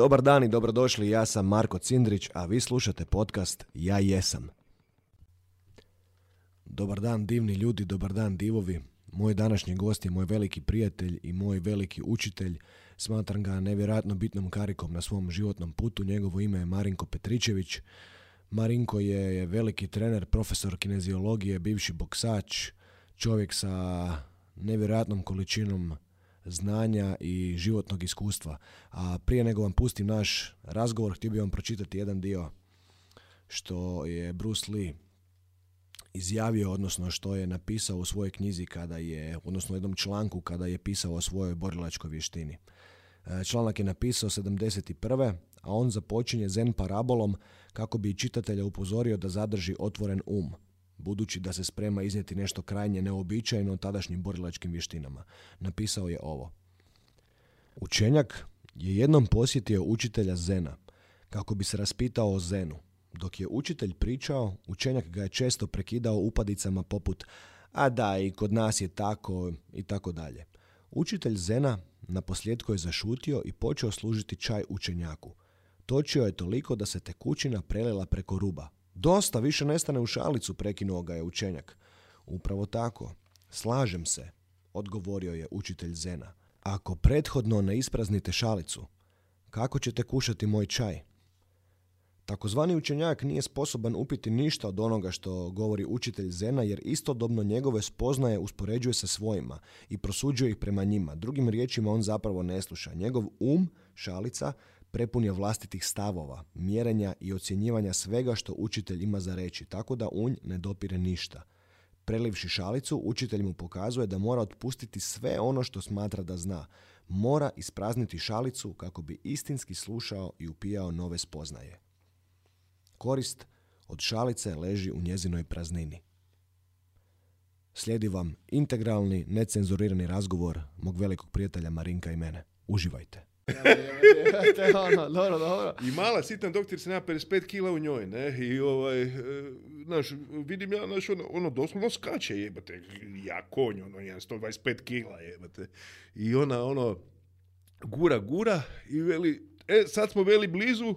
Dobar dan i dobrodošli, ja sam Marko Cindrić, a vi slušate podcast Ja jesam. Dobar dan divni ljudi, dobar dan divovi. Moj današnji gost je moj veliki prijatelj i moj veliki učitelj. Smatram ga nevjerojatno bitnom karikom na svom životnom putu. Njegovo ime je Marinko Petričević. Marinko je veliki trener, profesor kineziologije, bivši boksač, čovjek sa nevjerojatnom količinom znanja i životnog iskustva. A prije nego vam pustim naš razgovor, htio bih vam pročitati jedan dio što je Bruce Lee izjavio, odnosno što je napisao u svojoj knjizi kada je, odnosno u jednom članku kada je pisao o svojoj borilačkoj vještini. E, članak je napisao 71. a on započinje zen parabolom kako bi čitatelja upozorio da zadrži otvoren um, budući da se sprema iznijeti nešto krajnje neobičajno tadašnjim borilačkim vještinama. Napisao je ovo. Učenjak je jednom posjetio učitelja Zena kako bi se raspitao o Zenu. Dok je učitelj pričao, učenjak ga je često prekidao upadicama poput a da, i kod nas je tako i tako dalje. Učitelj Zena na posljedku je zašutio i počeo služiti čaj učenjaku. Točio je toliko da se tekućina prelila preko ruba. Dosta, više nestane u šalicu, prekinuo ga je učenjak. Upravo tako. Slažem se, odgovorio je učitelj Zena. Ako prethodno ne ispraznite šalicu, kako ćete kušati moj čaj? Takozvani učenjak nije sposoban upiti ništa od onoga što govori učitelj Zena jer istodobno njegove spoznaje uspoređuje sa svojima i prosuđuje ih prema njima. Drugim riječima on zapravo ne sluša. Njegov um, šalica, prepun je vlastitih stavova, mjerenja i ocjenjivanja svega što učitelj ima za reći, tako da unj ne dopire ništa. Prelivši šalicu, učitelj mu pokazuje da mora otpustiti sve ono što smatra da zna. Mora isprazniti šalicu kako bi istinski slušao i upijao nove spoznaje. Korist od šalice leži u njezinoj praznini. Slijedi vam integralni, necenzurirani razgovor mog velikog prijatelja Marinka i mene. Uživajte. Ono. I mala sitna doktor se nema 55 kila u njoj, ne? I ovaj, e, znaš, vidim ja, znaš, ono, ono doslovno skače, jebate. Ja konj, ono, ja 125 kila, jebate. I ona, ono, gura, gura i veli, e, sad smo veli blizu,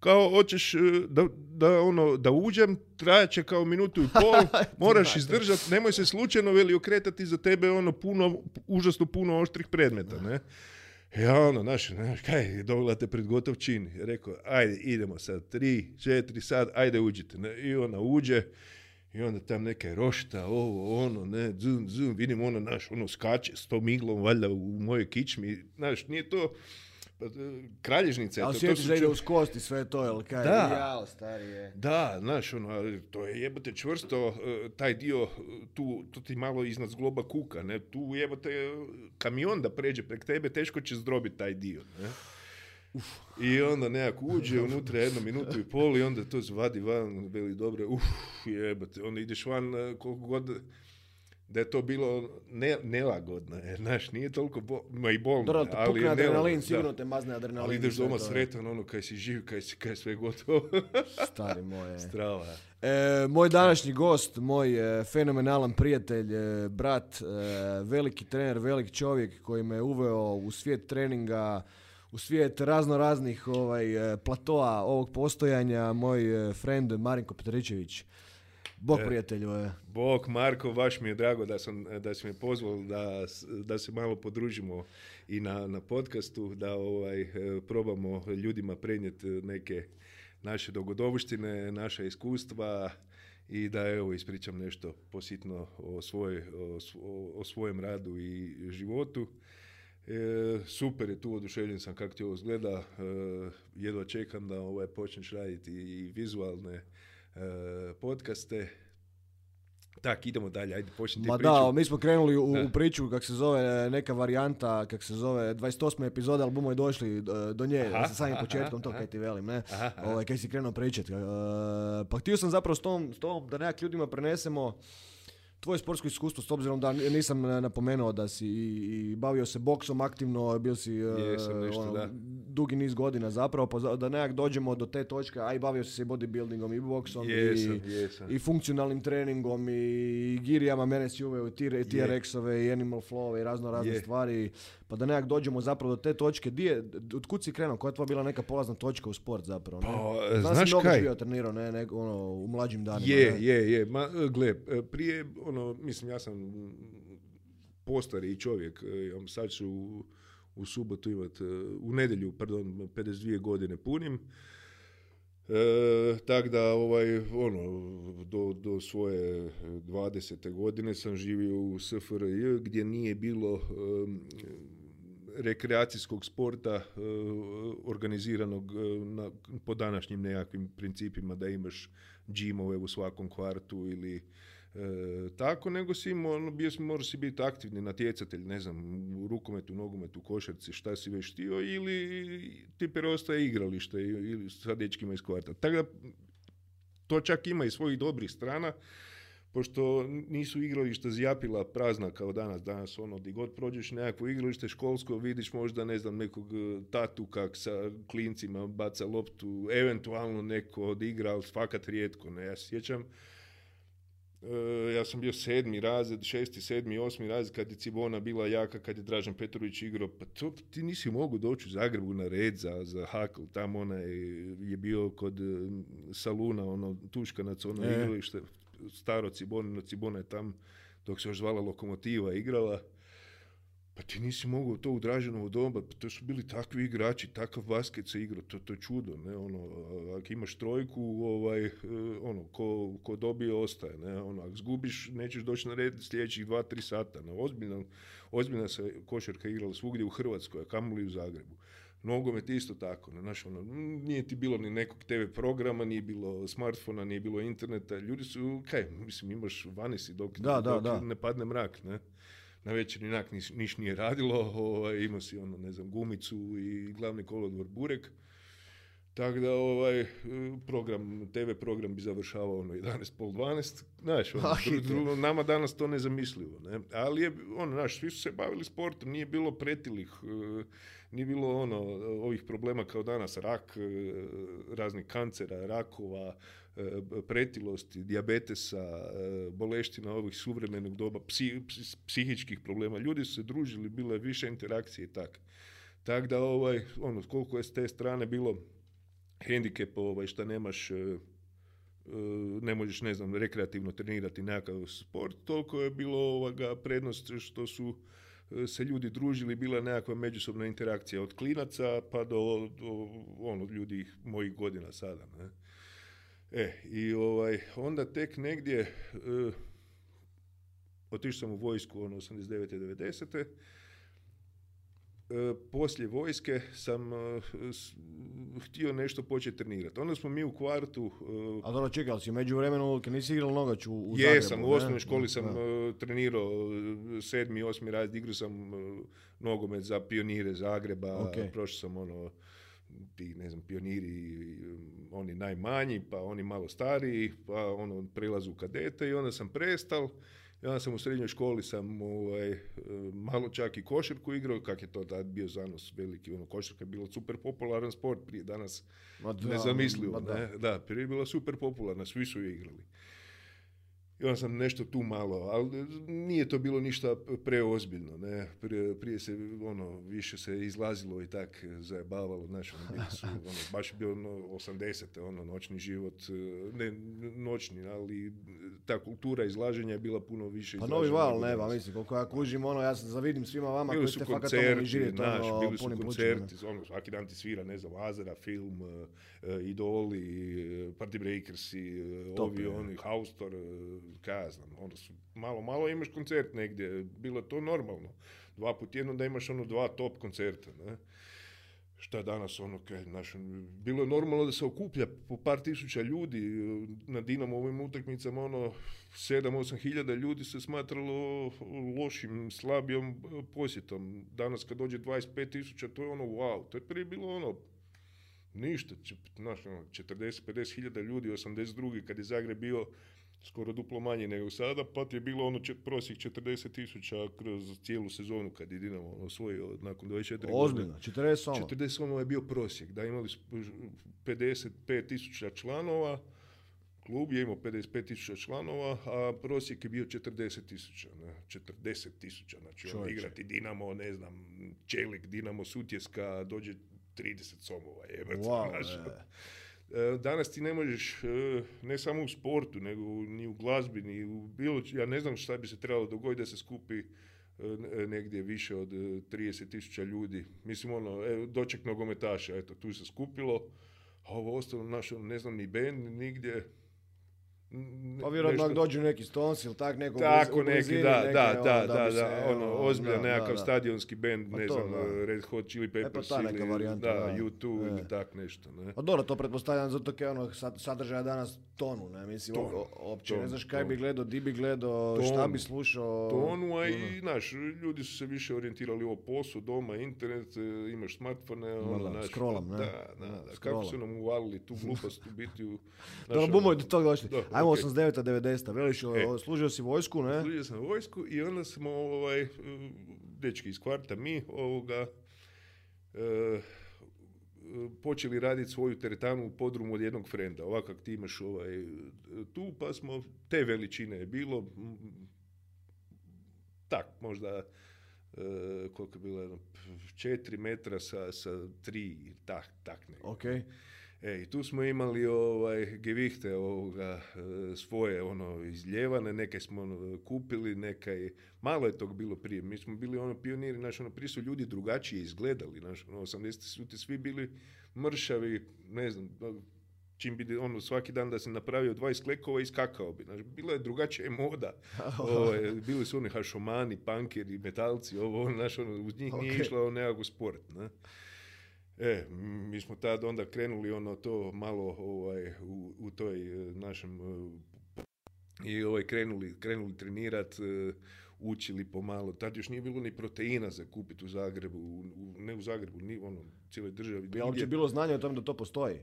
kao hoćeš e, da, da, ono, da uđem, trajaće kao minutu i pol, moraš izdržati, nemoj se slučajno veli okretati za tebe ono puno, užasno puno oštrih predmeta, ne? Ja ono, znaš, kaj, dovela te pred gotov čin. Rekao, ajde, idemo sad, tri, četiri, sad, ajde uđite. I ona uđe, i onda tam neke rošta, ovo, ono, ne, zum, zum, vidim ono, naš, ono, skače s tom iglom, valjda, u mojoj kičmi, znaš, nije to, e, kralježnica. Ali sjetiš da ide uz kosti sve to, jel kaj? Da. Jao, stari je. Da, znaš, ono, to je jebote čvrsto, e, taj dio, tu, tu ti malo iznad zgloba kuka, ne, tu jebote kamion da pređe prek tebe, teško će zdrobiti taj dio, ne. Uf. I onda nekak uđe unutra jednu minutu i pol i onda to zvadi van, veli dobro, uf, jebate, onda ideš van e, koliko god, da je to bilo ne, nelagodno, jer znaš, nije toliko bo, ma i bolno, Dobro, te ali pukne je adrenalin, sigurno te mazne adrenalin. Ali ideš doma sretan, ono, kaj si živ, kaj, si, kaj je sve gotovo. Stari moje. Strava. E, moj današnji gost, moj e, fenomenalan prijatelj, e, brat, e, veliki trener, veliki čovjek koji me uveo u svijet treninga, u svijet razno raznih ovaj, e, platoa ovog postojanja, moj e, friend Marinko Petričević. Bog E, prijatelju. E. Bog, Marko, baš mi je drago da, sam, da si me pozvao da, da se malo podružimo i na, na podcastu, da ovaj, e, probamo ljudima prenijeti neke naše dogodovštine, naša iskustva i da evo ispričam nešto positno o, svoj, o, o- svojem radu i životu. E, super je tu, oduševljen sam kako ti ovo izgleda. E, jedva čekam da ovaj, počneš raditi i vizualne podcaste. Tak, idemo dalje, ajde počni ti Ma priču. da, mi smo krenuli u, u priču kak se zove e, neka varijanta, kak se zove 28. epizode, ali bumo i došli e, do nje Aha, sa samim aha, početkom, to aha. kaj ti velim, ne? Aha, aha. Ovaj, kaj si krenuo pričat. E, pa htio sam zapravo s tom, s tom da nekak ljudima prenesemo tvoje sportsko iskustvo, s obzirom da nisam e, napomenuo da si i, i bavio se boksom aktivno, bio si e, Jesam nešto, da. dugi niz godina zapravo, pa da nekak dođemo do te točke, a i bavio si se i bodybuildingom i boksom Jesam, i, jesam. i funkcionalnim treningom i girijama, mene si uveo i TR- TRX-ove i Animal Flow i razno razne Je. stvari. Pa da nekak dođemo zapravo do te točke. Di od kud si krenuo? Koja je tvoja bila neka polazna točka u sport zapravo? Ne? Pa, Znam znaš kaj? bio trenirao, ne, ne, ono, u mlađim danima. Je, je, je. Ma, gle, prije, ono, mislim, ja sam postari čovjek. Sad ću u, u subotu imat, u nedjelju, pardon, 52 godine punim. E, tak da ovaj, ono, do, do svoje 20. godine sam živio u SFRJ gdje nije bilo rekreacijskog sporta e, organiziranog e, na, po današnjim nekakvim principima da imaš džimove u svakom kvartu ili E, tako, nego si ono, bio si, morao si biti aktivni natjecatelj, ne znam, u rukometu, nogometu, košarci, šta si već htio, ili ti preostaje igralište ili sa dečkima iz kvarta. Tako da, to čak ima i svojih dobrih strana, pošto nisu igrališta zjapila prazna kao danas. Danas ono, di god prođeš nekakvo igralište školsko, vidiš možda, ne znam, nekog e, tatu kak sa klincima baca loptu, eventualno neko odigra, ali fakat rijetko. Ne? Ja sjećam, E, ja sam bio sedmi razred, šesti, sedmi, osmi razred kad je Cibona bila jaka, kad je Dražan Petrović igrao, pa to ti nisi mogu doći u Zagrebu na red za, za hakl, tamo onaj je bio kod Saluna, ono, Tuškanac, ono e. igralište, staro Cibona, Cibona je tam, dok se još zvala Lokomotiva igrala, pa ti nisi mogao to u Draženovo doba, pa to su bili takvi igrači, takav basket se igrao, to, to je čudo, ne, ono, ako imaš trojku, ovaj, e, ono, ko, ko dobije, ostaje, ne, ono, ako zgubiš, nećeš doći na red sljedećih dva, tri sata, ne, ozbiljna, ozbiljna se košarka igrala svugdje u Hrvatskoj, a kamoli u Zagrebu. Nogomet isto tako, ne, znaš, ono, nije ti bilo ni nekog TV programa, nije bilo smartfona, nije bilo interneta, ljudi su, kaj, mislim, imaš vani si dok, da, dok da, ne padne mrak, ne na večer inak niš, niš nije radilo, ovaj, imao si ono, ne znam, gumicu i glavni kolodvor Burek. Tako da ovaj program, TV program bi završavao ono 11, pol 12. Znaš, ono, nama danas to nezamislivo. Ne? Ali je, ono, znaš, svi su se bavili sportom, nije bilo pretilih, eh, nije bilo ono, ovih problema kao danas, rak, eh, raznih kancera, rakova, E, pretilosti, dijabetesa, e, boleština ovih suvremenog doba, psihičkih problema. Ljudi su se družili, bilo je više interakcije i tak. Tako da, ovaj, ono, koliko je s te strane bilo hendikep, ovaj, šta nemaš, e, ne možeš, ne znam, rekreativno trenirati nekakav sport, toliko je bilo ovoga prednost što su se ljudi družili, bila nekakva međusobna interakcija od klinaca pa do, do ono, ljudi mojih godina sada. Ne? E, i ovaj, onda tek negdje, uh, otišao sam u vojsku, ono, 89. 90. Uh, poslije vojske sam uh, htio nešto početi trenirati. Onda smo mi u kvartu... Uh, A dobro, čekaj, ali si među vremenu, kad nisi igrao nogač u, u Jesam, u osnovnoj školi sam trenirao sedmi, osmi raz, igrao sam nogomet za pionire Zagreba, okay. prošao sam ono ti, ne znam, pioniri, oni najmanji, pa oni malo stariji, pa ono, prelazu kadete i onda sam prestal. I onda sam u srednjoj školi sam ovaj, malo čak i košarku igrao, kak je to tad bio zanos veliki, ono, košarka je bila super popularan sport, prije danas nezamislivo, ne? Da, prije je bila super popularna, svi su je igrali. I onda sam nešto tu malo, ali nije to bilo ništa preozbiljno, ne. Prije, prije se, ono, više se izlazilo i tak zajebavalo, znaš, ono, bili su, ono, baš je bilo ono, 80. ono, noćni život, ne noćni, ali ta kultura izlaženja je bila puno više Pa novi val, ne, ba, mislim, koliko ja kužim, ono, ja se zavidim svima vama bili koji ste fakat ono živjeti, ono, bili su koncerti, ono, svaki dan ti svira, ne znam, Azera, film, uh, Idoli, uh, Party Breakersi, uh, ovi, oni, Haustor, kaj znam, onda su, malo, malo imaš koncert negdje, bilo to normalno. Dva put jedno da imaš ono dva top koncerta, ne. Šta danas ono, kaj, znaš, bilo je normalno da se okuplja po par tisuća ljudi na ovim utakmicama, ono, sedam, osam hiljada ljudi se smatralo lošim, slabijom posjetom. Danas kad dođe 25 tisuća, to je ono, wow, to je prije bilo ono, ništa, znaš, ono, 40-50 hiljada ljudi, 82. kad je Zagreb bio skoro duplo manje nego sada, pa je bilo ono čet, prosjek 40 tisuća kroz cijelu sezonu kad je Dinamo osvojio nakon 24 Ozbiljno, 40 ono. 40 ono je bio prosjek, da imali 55 tisuća članova, klub je imao 55 tisuća članova, a prosjek je bio 40 tisuća. 40 tisuća, znači ono, igrati Dinamo, ne znam, Čelik, Dinamo, Sutjeska, dođe 30 somova. Jebate, wow, e, Danas ti ne možeš, e, ne samo u sportu, nego ni u glazbi, ni u bilo, ja ne znam šta bi se trebalo dogoditi da se skupi e, negdje više od 30 tisuća ljudi. Mislim, ono, doček nogometaša, eto, tu se skupilo, a ovo ostalo, naš, ne znam, ni band, nigdje, pa vjerojatno ako dođu neki Stones ili tak neko Tako neki, da, da, da, da, da, ono, ozbiljan nekakav stadionski band, pa ne znam, Red Hot Chili e, pa Peppers ili, varijanta, da, U2 ili tak nešto, ne. Pa dobro, to pretpostavljam zato je ono sadržaja danas tonu, ne, mislim, uopće ne znaš kaj bi gledao, di bi gledao, šta bi slušao. Tonu, a i, znaš, ljudi su se više orijentirali o poslu, doma, internet, e, imaš smartfone, ono, znaš. Scrollam, ne? Da, da, da, kako su nam uvalili tu glupost u biti u... Dobro, bumo do toga došli. Ajmo okay. 89 90 Veliš, e, služio si vojsku, ne? Služio sam vojsku i onda smo, ovaj, dečki iz kvarta, mi, ovoga, e, počeli raditi svoju teretanu u podrumu od jednog frenda. Ovako ti imaš ovaj, tu, pa smo te veličine je bilo, tak, možda e, koliko je bilo, četiri metra sa, sa tri, tak, tak ne. Okay. E, i tu smo imali ovaj, gevihte ovoga, e, svoje ono, izljevane, neke smo ono, kupili, neka malo je tog bilo prije. Mi smo bili ono pioniri, naš, ono, prije su ljudi drugačije izgledali, naš, ono, 80 su ti svi bili mršavi, ne znam, čim bi ono, svaki dan da se napravio 20 klekova iskakao bi. Znači, bila je drugačija moda. Ovo, ovaj, bili su oni hašomani, pankeri, metalci, ovo, ono, znaš, ono, uz njih okay. nije išlo nekako sport. Ne? E, mi smo tad onda krenuli ono to malo ovaj, u, u toj e, našem e, i ovaj, krenuli, krenuli trenirati, e, učili pomalo. Tad još nije bilo ni proteina za kupiti u Zagrebu, u, ne u Zagrebu, ni ono, cijeloj državi. Je uopće bilo znanje o tom da to postoji?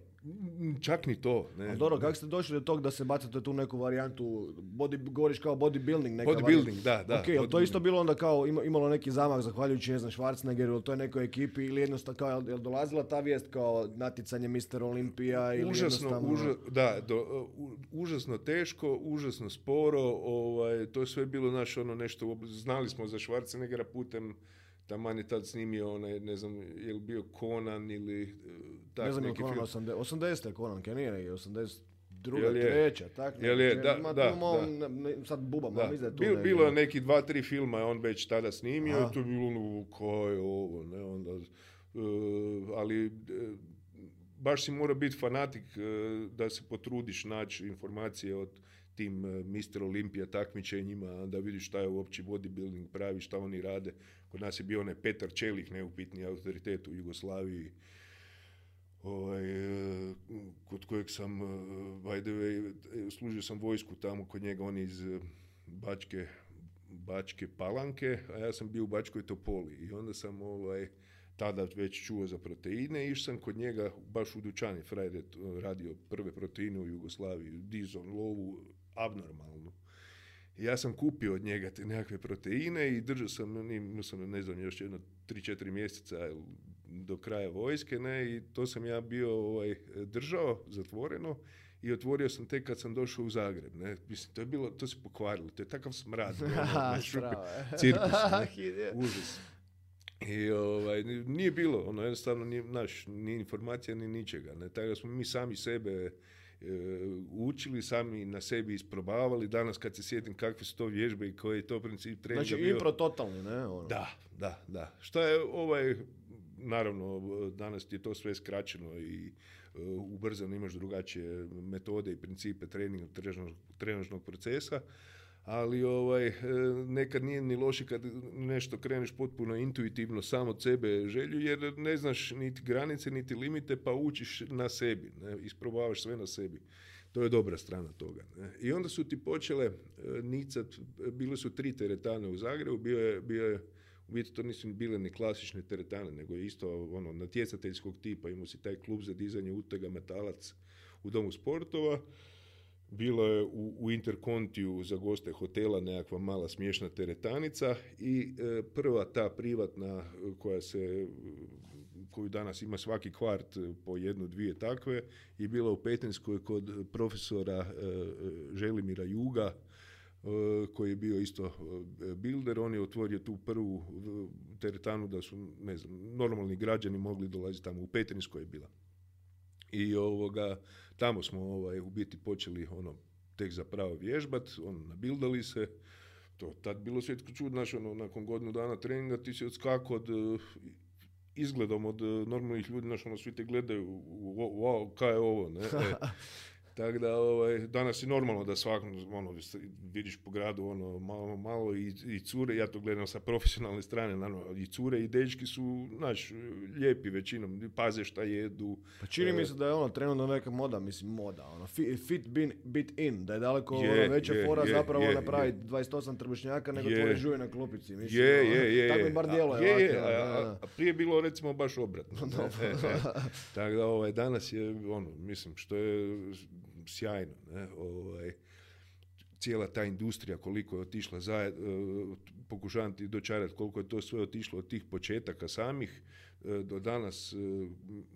Čak ni to. Ne. A dobro, kako ste došli do tog da se bacate tu neku varijantu, body, govoriš kao bodybuilding? Neka bodybuilding, da, da. Ok, je to isto bilo onda kao imalo neki zamah zahvaljujući, ne znam, Schwarzeneggeru ili toj nekoj ekipi ili jednostavno kao, je dolazila ta vijest kao naticanje Mr. Olimpija ili užasno, jednostavno... da, do, užasno teško, užasno sporo, ovaj, to je sve bilo naš ono nešto, znali smo za Schwarzeneggera putem Taman je tad snimio onaj, ne znam, je li bio Conan ili e, tak Ne znam je Conan 80, 80 je Conan, kaj nije 80 druga, treća, tak? Jel je, da, da, da, sad bubam, da. da Bil, bilo je neki dva, tri filma, on već tada snimio i to je bilo ono, ko je ovo, ne, onda, uh, ali uh, baš si mora biti fanatik uh, da se potrudiš naći informacije od tim Mr. Olimpija takmičenjima, da vidiš šta je uopće bodybuilding pravi, šta oni rade. Kod nas je bio onaj Petar Čelik, neupitni autoritet u Jugoslaviji, ovaj, e, kod kojeg sam, e, by the way, e, služio sam vojsku tamo kod njega, on iz Bačke, Bačke Palanke, a ja sam bio u Bačkoj Topoli i onda sam ovaj, tada već čuo za proteine, išao sam kod njega baš u dućani, frajer je radio prve proteine u Jugoslaviji, dizon, lovu, abnormalnu. Ja sam kupio od njega te nekakve proteine i držao sam, sam, ne znam, još jedno 3-4 mjeseca do kraja vojske, ne, i to sam ja bio ovaj, držao zatvoreno i otvorio sam tek kad sam došao u Zagreb, ne, mislim, to je bilo, to se pokvarilo, to je takav smrad, ono, cirkus, ne, užas. I ovaj, nije bilo, ono, jednostavno, nije, naš, ni informacija, ni ničega, ne, tako da smo mi sami sebe učili, sami na sebi isprobavali. Danas kad se sjetim kakve su to vježbe i koji je to princip treninga Znači bio... impro totalni, ne? Ono. Da, da, da. Što je ovaj, naravno, danas je to sve skraćeno i uh, ubrzano, imaš drugačije metode i principe treninga trenažnog procesa ali ovaj, e, nekad nije ni loše kad nešto kreneš potpuno intuitivno samo od sebe želju, jer ne znaš niti granice, niti limite, pa učiš na sebi, ne? isprobavaš sve na sebi. To je dobra strana toga. Ne? I onda su ti počele e, nicat, bile su tri teretane u Zagrebu, bio je, bio je u biti to nisu bile ni klasične teretane, nego je isto ono, natjecateljskog tipa, imao si taj klub za dizanje utega metalac u domu sportova, bilo je u, u Interkontiju za goste hotela nekakva mala smiješna teretanica i e, prva ta privatna koja se koju danas ima svaki kvart po jednu, dvije takve, i bila u Petrinskoj kod profesora Želimira Juga, koji je bio isto builder, on je otvorio tu prvu teretanu da su, ne znam, normalni građani mogli dolaziti tamo, u Petrinskoj je bila. I ovoga, tamo smo ovaj, u biti počeli ono, tek zapravo vježbat, ono, nabildali se, to tad bilo svjetsko čud, znaš, ono, nakon godinu dana treninga ti si odskakao od izgledom od normalnih ljudi, znaš, ono, svi te gledaju, wow, kaj je ovo, ne? E, Tako da, ovaj, danas je normalno da svakom, ono, vidiš po gradu, ono, malo, malo i, i cure, ja to gledam sa profesionalne strane, naravno, i cure i dečki su, znaš, lijepi većinom, paze šta jedu. Pa čini mi e, se da je ono, trenutno neka moda, mislim, moda, ono, fit bin, bit in, da je daleko je, ono, veća je, fora je, zapravo je, napraviti 28 trbušnjaka nego tvoje žuje na klupici, mislim. Je, ono, je, je. Tako mi bar djelo je, je, a, a, prije bilo, recimo, baš obratno. e, e, Tako da, ovaj, danas je, ono, mislim, što je sjajno. Ne? Ovaj, cijela ta industrija koliko je otišla za, uh, pokušavam ti dočarati koliko je to sve otišlo od tih početaka samih e, do danas, e,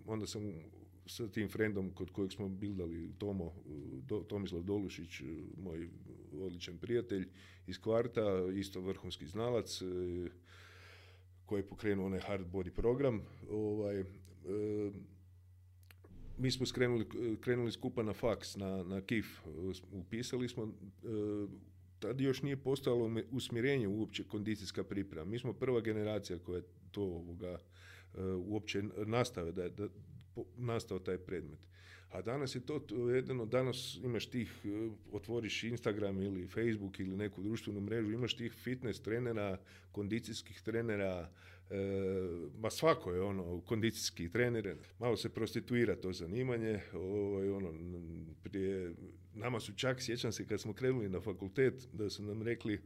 onda sam sa tim frendom kod kojeg smo bildali Tomo, Tomislav Dolušić, moj odličan prijatelj iz kvarta, isto vrhunski znalac, koji je pokrenuo onaj hard body program. Ovaj, mi smo skrenuli, krenuli skupa na faks, na, na KIF. Upisali smo, e, tad još nije postojalo usmjerenje uopće kondicijska priprema. Mi smo prva generacija koja je to ovoga, e, uopće nastave, da je da, nastao taj predmet. A danas je to jedno, danas imaš tih, e, otvoriš Instagram ili Facebook ili neku društvenu mrežu, imaš tih fitness trenera, kondicijskih trenera, E, ma svako je ono kondicijski trener, malo se prostituira to zanimanje, ovaj, ono, prije, nama su čak, sjećam se kad smo krenuli na fakultet, da su nam rekli e,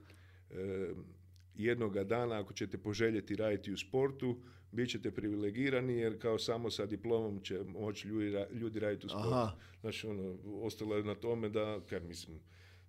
jednoga dana ako ćete poželjeti raditi u sportu, bit ćete privilegirani jer kao samo sa diplomom će moći ljudi, ljudi raditi u sportu. Znači, ono, ostalo je na tome da, kad mislim,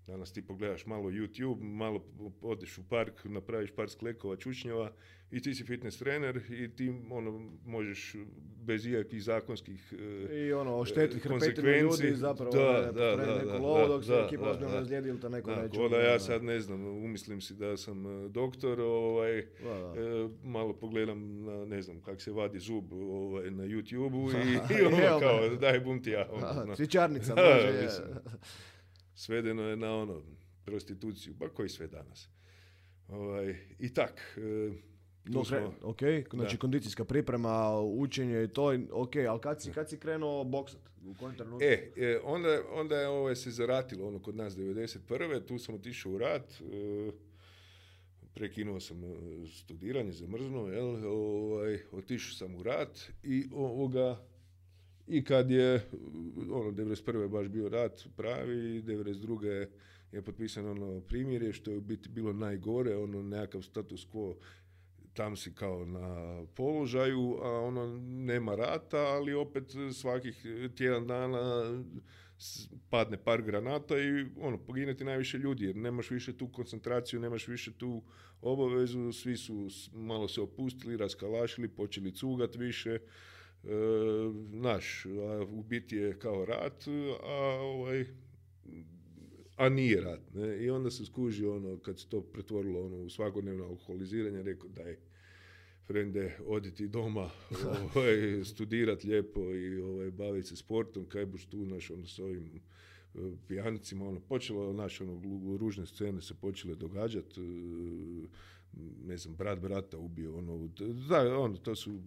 Danas ti pogledaš malo YouTube, malo odeš u park, napraviš par sklekova, čučnjeva i ti si fitness trener i ti ono, možeš bez ikakvih zakonskih e, I ono, ošteti hrpetinu ljudi zapravo da, da, da, neku lovu dok se ekipa ozbiljno razlijedi ili to neko da, neće. Da, ja sad ne znam, umislim si da sam e, doktor, ovaj, e, malo pogledam na, ne znam, kak se vadi zub ovaj, na YouTube-u i, i ono kao, daj bum ti ja. Ono, Cvičarnica, može, svedeno je na ono, prostituciju, pa koji sve danas. Ovaj, I tak, e, no, smo, ok, znači kondicijska priprema, učenje i to, ok, ali kad si, kad si krenuo boksat? U kojem trenutku? E, e, onda, onda je ovaj, se zaratilo ono kod nas 91. Tu sam otišao u rat, e, prekinuo sam e, studiranje, zamrznuo, jel, ovaj, otišao sam u rat i ovoga, i kad je, ono, 91. baš bio rat pravi, 92. je potpisano ono primjerje, što je u biti bilo najgore, ono nekakav status quo tam si kao na položaju, a ono nema rata, ali opet svakih tjedan dana padne par granata i ono, pogineti najviše ljudi, jer nemaš više tu koncentraciju, nemaš više tu obavezu, svi su malo se opustili, raskalašili, počeli cugat više, naš, a u biti je kao rat, a ovaj, a nije rat. Ne? I onda se skuži ono, kad se to pretvorilo ono, u svakodnevno alkoholiziranje, rekao daj, frende, oditi doma, ovaj, studirat lijepo i ovaj, baviti se sportom, kaj buš tu, naš, ono, s ovim e, pijanicima, ono, počelo, naš, ono, ružne scene se počele događati, e, ne znam, brat brata ubio, ono, da, ono, to su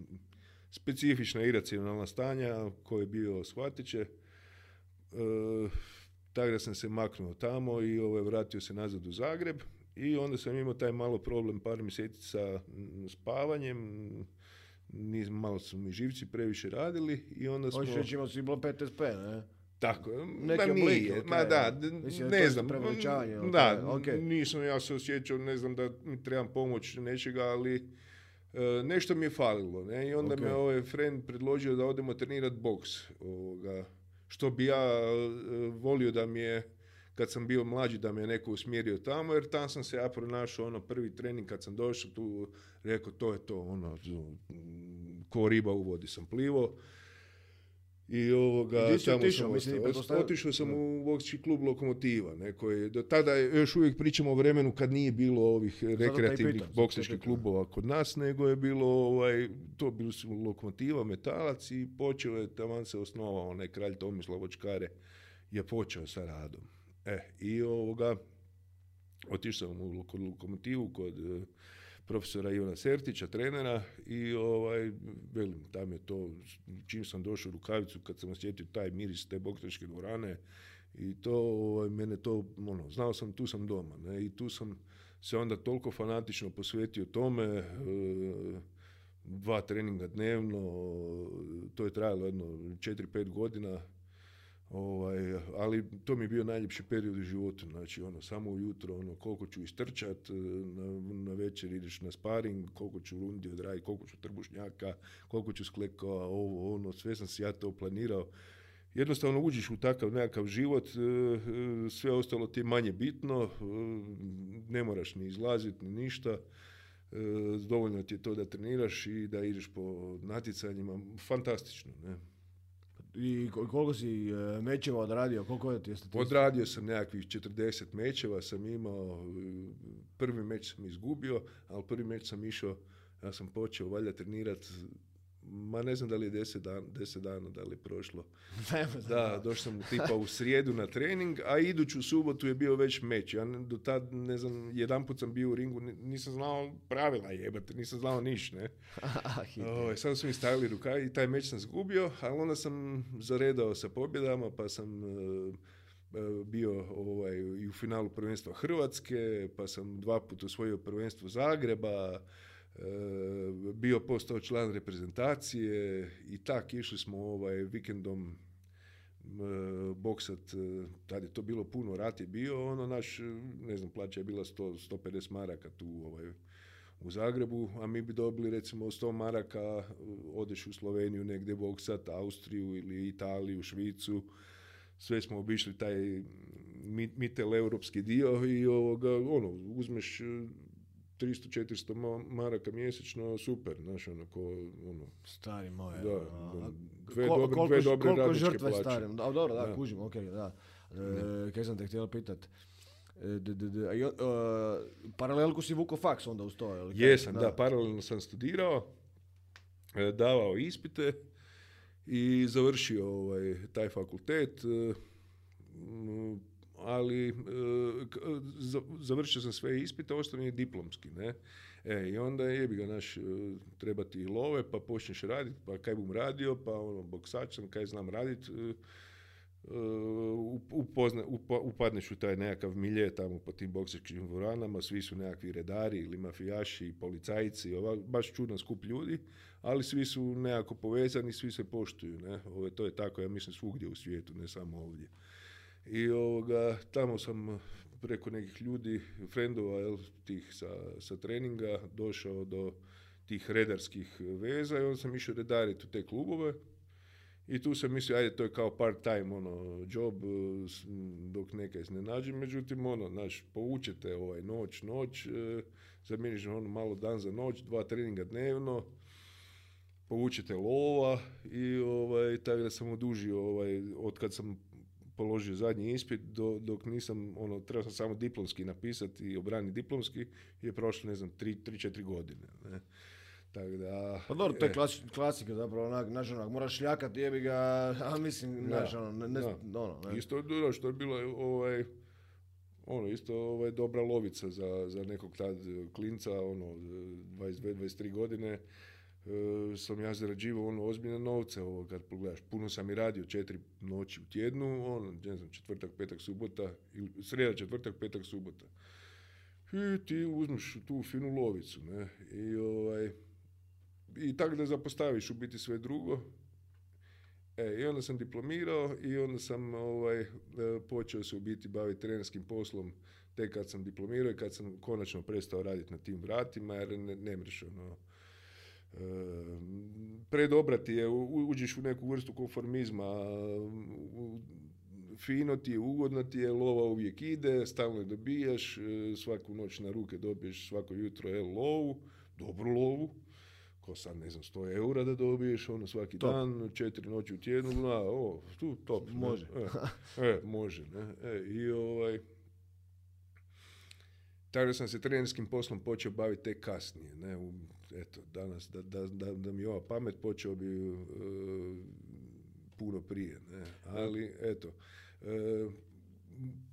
specifična iracionalna stanja koje je bio shvatiće. E, tako da sam se maknuo tamo i ovaj, vratio se nazad u Zagreb i onda sam imao taj malo problem par mjeseci sa spavanjem, Niz, malo su mi živci previše radili i onda smo... Hoćeš imao si bilo PTSP, ne? Tako, Neki ma nije, ma da, ne znam, da, okay. nisam ja se osjećao, ne znam da mi trebam pomoć nečega, ali nešto mi je falilo, ne? I onda okay. me ovaj friend predložio da odemo trenirati boks. Ovoga, što bi ja e, volio da mi je kad sam bio mlađi da me neko usmjerio tamo, jer tam sam se ja pronašao ono prvi trening kad sam došao tu, rekao to je to, ono, ko riba u vodi sam plivo. I ovoga, tamo otišao, sam otišao sam u boksički klub Lokomotiva, ne, koji do tada još uvijek pričamo o vremenu kad nije bilo ovih rekreativnih boksičkih klubova kod nas, nego je bilo ovaj, to bili su Lokomotiva, Metalac i počeo je, taman se osnovao onaj kralj Tomislav Očkare, je počeo sa radom. E, i ovoga, otišao sam u Lokomotivu kod profesora Ivana Sertića, trenera i ovaj, velim, tam je to, čim sam došao u Rukavicu, kad sam osjetio taj miris te boksačke dvorane i to, ovaj, mene to, ono, znao sam, tu sam doma, ne, i tu sam se onda toliko fanatično posvetio tome, e, dva treninga dnevno, to je trajalo jedno 4-5 godina, Ovaj, ali to mi je bio najljepši period u životu, znači ono, samo ujutro, ono, koliko ću istrčat, e, na, na večer ideš na sparing, koliko ću rundi odraditi, koliko ću trbušnjaka, koliko ću sklekova, ovo, ono, sve sam si ja to planirao. Jednostavno uđiš u takav nekakav život, e, e, sve ostalo ti je manje bitno, ne moraš ni izlaziti, ni ništa, dovoljno ti je to da treniraš i da ideš po natjecanjima, fantastično, ne. I koliko si e, mečeva odradio? Koliko ti Odradio sam nekakvih 40 mečeva, sam imao, e, prvi meč sam izgubio, ali prvi meč sam išao, ja sam počeo valjda trenirati ma ne znam da li je deset, dan, deset dana da li je prošlo. da, došao sam tipa u srijedu na trening, a iduću subotu je bio već meč. Ja do tad, ne znam, jedan put sam bio u ringu, nisam znao pravila jebate, nisam znao niš, ne. o, sad su mi stavili ruka i taj meč sam zgubio, ali onda sam zaredao sa pobjedama, pa sam e, e, bio ovaj, i u finalu prvenstva Hrvatske, pa sam dva puta osvojio prvenstvo Zagreba, bio postao član reprezentacije i tak išli smo ovaj vikendom boksat, e, tad je to bilo puno, rat je bio, ono naš, ne znam, plaća je bila 100, 150 maraka tu ovaj, u Zagrebu, a mi bi dobili recimo 100 maraka, odeš u Sloveniju negdje boksat, Austriju ili Italiju, Švicu, sve smo obišli taj mitel europski dio i ovoga, ono, uzmeš 300-400 maraka mjesečno, super, znaš, ono, ko, ono... Stari moj, da, a, dve, ko, dobre, dve dobre koliko žrtve stari, da, dobro, da, da. kužim, ok, da. E, kaj sam te htjela pitat? E, d, d, d, a, uh, paralelku si vuko faks onda uz to, ili Jesam, da. da, paralelno sam studirao, e, davao ispite i završio ovaj, taj fakultet ali e, završio sam sve ispite, ostao je diplomski, ne. E, i onda je bi ga naš, e, trebati love, pa počneš raditi, pa kaj bum radio, pa ono, boksač sam, kaj znam raditi, e, upozna, upadneš u taj nekakav milje tamo po tim boksačkim dvoranama, svi su nekakvi redari ili mafijaši, policajci, ovak, baš čudan skup ljudi, ali svi su nekako povezani, svi se poštuju, ne, Ovo, to je tako, ja mislim, svugdje u svijetu, ne samo ovdje. I ovoga, tamo sam preko nekih ljudi, frendova, jel, tih sa, sa treninga, došao do tih redarskih veza i onda sam išao redariti u te klubove. I tu sam mislio, ajde, to je kao part time ono, job, dok neka iznenađem, međutim, ono, znaš, poučete ovaj, noć, noć, e, zamijeniš ono malo dan za noć, dva treninga dnevno, povučete lova i ovaj, tako da sam odužio ovaj, od kad sam položio zadnji ispit, do, dok nisam, ono, trebao sam samo diplomski napisati i obrani diplomski, je prošlo, ne znam, 3-4 godine. Ne. Tako da... Pa dobro, to je e. klasika zapravo, onak, znaš, onak, moraš šljakati, jebi ga, a mislim, znaš, ono, ne, ne, ono, ne. Isto je što je bilo, ovaj, ono, isto ovaj, dobra lovica za, za nekog tad klinca, ono, 22-23 godine, sam ja zarađivao ono ozbiljne novce, ovo kad pogledaš, puno sam i radio četiri noći u tjednu, ono, ne znam, četvrtak, petak, subota, ili srijeda, četvrtak, petak, subota. I ti uzmeš tu finu lovicu, ne, i ovaj, i tako da zapostaviš u biti sve drugo. E, i onda sam diplomirao i onda sam ovaj, e, počeo se u biti baviti trenerskim poslom tek kad sam diplomirao i kad sam konačno prestao raditi na tim vratima, jer ne, ne mreš, ono, predobrati je, uđeš u neku vrstu konformizma, fino ti je, ugodno ti je, lova uvijek ide, stalno je dobijaš, e, svaku noć na ruke dobiješ svako jutro je lovu, dobru lovu, ko sad ne znam, 100 eura da dobiješ, ono svaki dan, četiri noći u tjednu, na, o, tu top. Može. E, e, može, ne, e, i ovaj, tako sam se trenerskim poslom počeo baviti tek kasnije, ne, u, eto, danas, da, da, da, da mi ova pamet počeo bi uh, puno prije, ne, ali, eto, uh,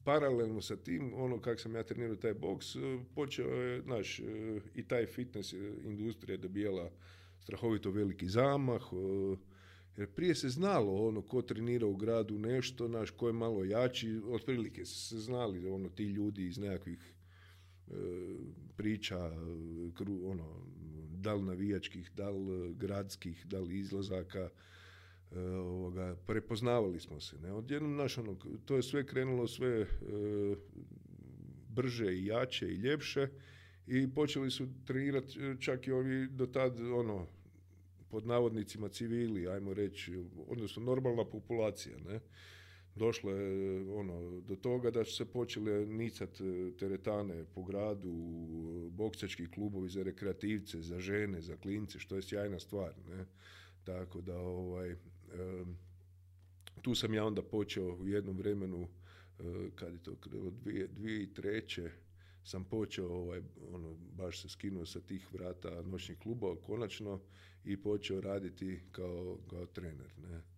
paralelno sa tim, ono kako sam ja trenirao taj boks, počeo je, znaš, i taj fitness industrija dobijala strahovito veliki zamah, jer prije se znalo ono ko trenira u gradu nešto, naš ko je malo jači, otprilike se znali ono ti ljudi iz nekakvih priča, ono, da li navijačkih, da li gradskih, da li izlazaka, e, ovoga, prepoznavali smo se. Ne? Odjednom, naš, ono, to je sve krenulo sve e, brže i jače i ljepše i počeli su trenirati e, čak i ovi do tad, ono, pod navodnicima civili, ajmo reći, odnosno normalna populacija, ne? Došlo je ono, do toga da su se počele nicat e, teretane po gradu, boksački klubovi za rekreativce, za žene, za klince, što je sjajna stvar. Ne? Tako da ovaj, tu sam ja onda počeo u jednom vremenu, e, kad je to krenulo, dvije, dvije i treće, sam počeo ovaj, ono, baš se skinuo sa tih vrata noćnih klubova konačno i počeo raditi kao, kao trener. Ne?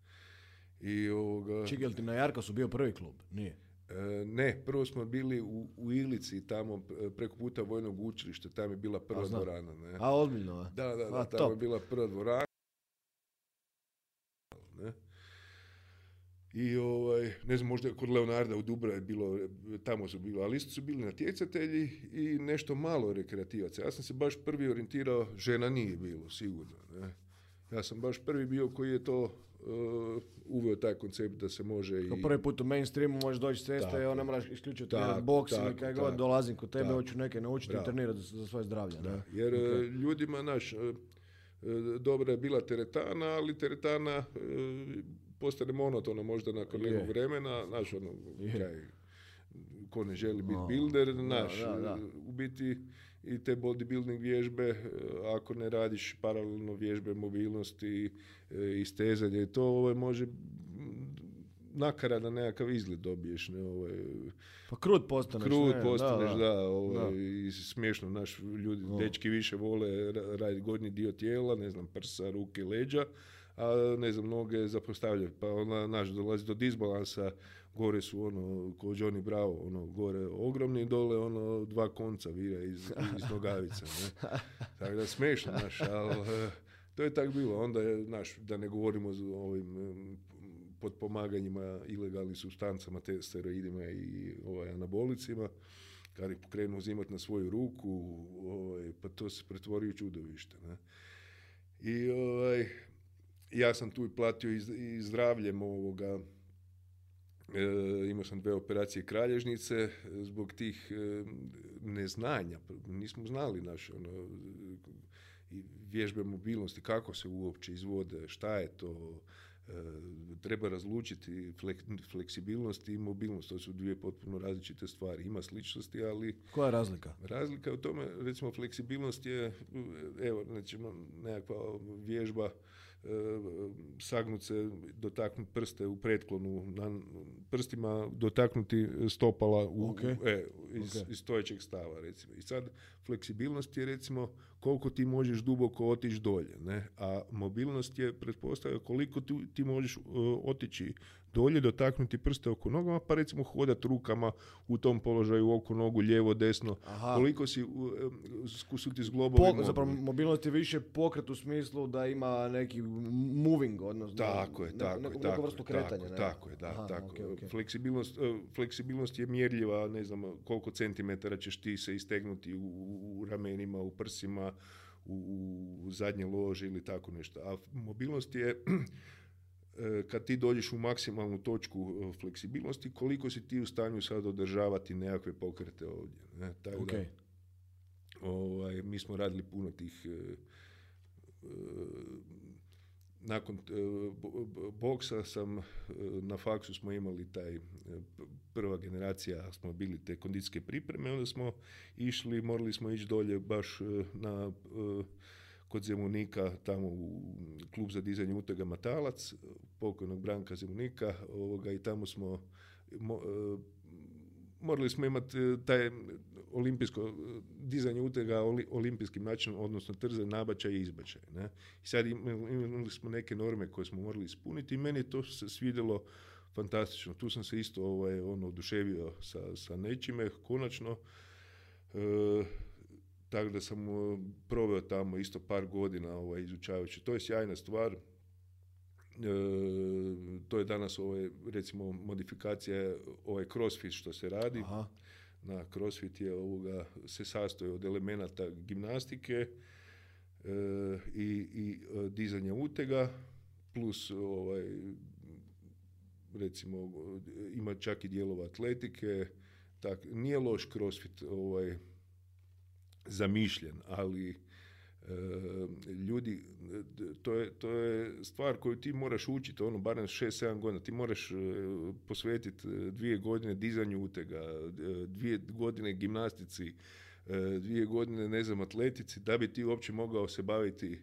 I ovoga... Na Jarka su bio prvi klub? Nije? E, ne, prvo smo bili u, u Ilici, tamo preko puta vojnog učilišta, tamo je bila prva A, dvorana. Ne? A, ozbiljno? Da, da, da, tamo je bila prva dvorana. Ne? I ovaj, ne znam, možda kod Leonarda u Dubra je bilo, tamo su bili, ali isto su bili natjecatelji i nešto malo rekreativaca. Ja sam se baš prvi orijentirao, žena nije bilo, sigurno. Ne? Ja sam baš prvi bio koji je to uh, uveo taj koncept da se može i... prvi put u mainstreamu možeš doći s ceste i onda moraš isključiti boks ili kaj god dolazim kod tebe, hoću neke naučiti i trenirati za, svoje zdravlje. Da. Jer okay. ljudima, naš, uh, dobra je bila teretana, ali teretana postane monotono možda nakon nekog vremena, znaš, ono, kaj, ko ne želi biti builder, naš, u biti i te bodybuilding vježbe, e, ako ne radiš paralelno vježbe mobilnosti e, i stezanje, to ovaj, može da nekakav izgled dobiješ. Ne, ovaj, pa krut postaneš. Krut postaneš, da, da, ovaj, i smiješno, naš ljudi, dečki više vole raditi godnji dio tijela, ne znam, prsa, ruke, leđa, a ne znam, noge zapostavljaju. Pa ona, naš, dolazi do disbalansa, gore su ono, ko Johnny Bravo, ono, gore ogromni, dole ono, dva konca vira iz, iz nogavica, ne. Tako da smešno, naš, ali eh, to je tako bilo. Onda je, naš, da ne govorimo o ovim podpomaganjima ilegalnim substancama, te steroidima i ovaj, anabolicima, kad ih krenu uzimati na svoju ruku, ovaj, pa to se pretvori u čudovište. Ne? I ovaj, ja sam tu i platio i, zdravljem ovoga, imao sam dve operacije kralježnice zbog tih e, neznanja. Nismo znali naše ono, vježbe mobilnosti, kako se uopće izvode, šta je to, e, treba razlučiti fleksibilnost i mobilnost. To su dvije potpuno različite stvari. Ima sličnosti, ali... Koja je razlika? Razlika u tome, recimo, fleksibilnost je, evo, znači, nekakva vježba E, sagnut se, dotaknuti prste u pretklonu, na prstima dotaknuti stopala u, e, iz, iz stojećeg stava, recimo. I sad, fleksibilnost je, recimo, koliko ti možeš duboko otići dolje, ne? A mobilnost je pretpostavlja koliko ti, ti možeš uh, otići dolje, dotaknuti prste oko nogama, pa recimo hodati rukama u tom položaju oko nogu, lijevo, desno. Aha. Koliko si, uh, su ti zglobovi Zapravo, mobilnost je više pokret u smislu da ima neki moving, odnosno tako je, tako neku, tako, vrstu kretanja. Tako, tako je, da, Aha, tako. Okay, Fleksibilnost, uh, fleksibilnost je mjerljiva, ne znam koliko centimetara ćeš ti se istegnuti u, u ramenima, u prsima, u, u zadnje lože ili tako nešto. A mobilnost je E, kad ti dođeš u maksimalnu točku e, fleksibilnosti, koliko si ti u stanju sad održavati nekakve pokrete ovdje. Ne? Tako da, ovaj, mi smo radili puno tih e, nakon boksa sam, na faksu smo imali taj prva generacija, smo bili te kondicijske pripreme, onda smo išli, morali smo ići dolje baš na kod Zemunika, tamo u klub za dizanje utega Matalac, pokojnog Branka Zemunika, ovoga, i tamo smo mo, morali smo imati e, taj olimpijsko dizanje utega olimpijskim načinom, odnosno trze, nabačaj i izbačaj. Ne? I sad imali smo neke norme koje smo morali ispuniti i meni to se svidjelo fantastično. Tu sam se isto ovaj, ono, oduševio sa, sa nečime, konačno. E, tako da sam e, proveo tamo isto par godina ovaj, izučavajući. To je sjajna stvar. E, to je danas ovaj, recimo modifikacija ovaj crossfit što se radi. Aha. Na crossfit je ovoga, se sastoji od elemenata gimnastike e, i, i e, dizanja utega plus ovaj, recimo ima čak i dijelova atletike. Tak, nije loš crossfit ovaj, zamišljen, ali ljudi, to je, to je stvar koju ti moraš učiti, ono, barem 6-7 godina, ti moraš e, posvetiti e, dvije godine dizanju utega, dvije godine gimnastici, dvije godine, ne znam, atletici, da bi ti uopće mogao se baviti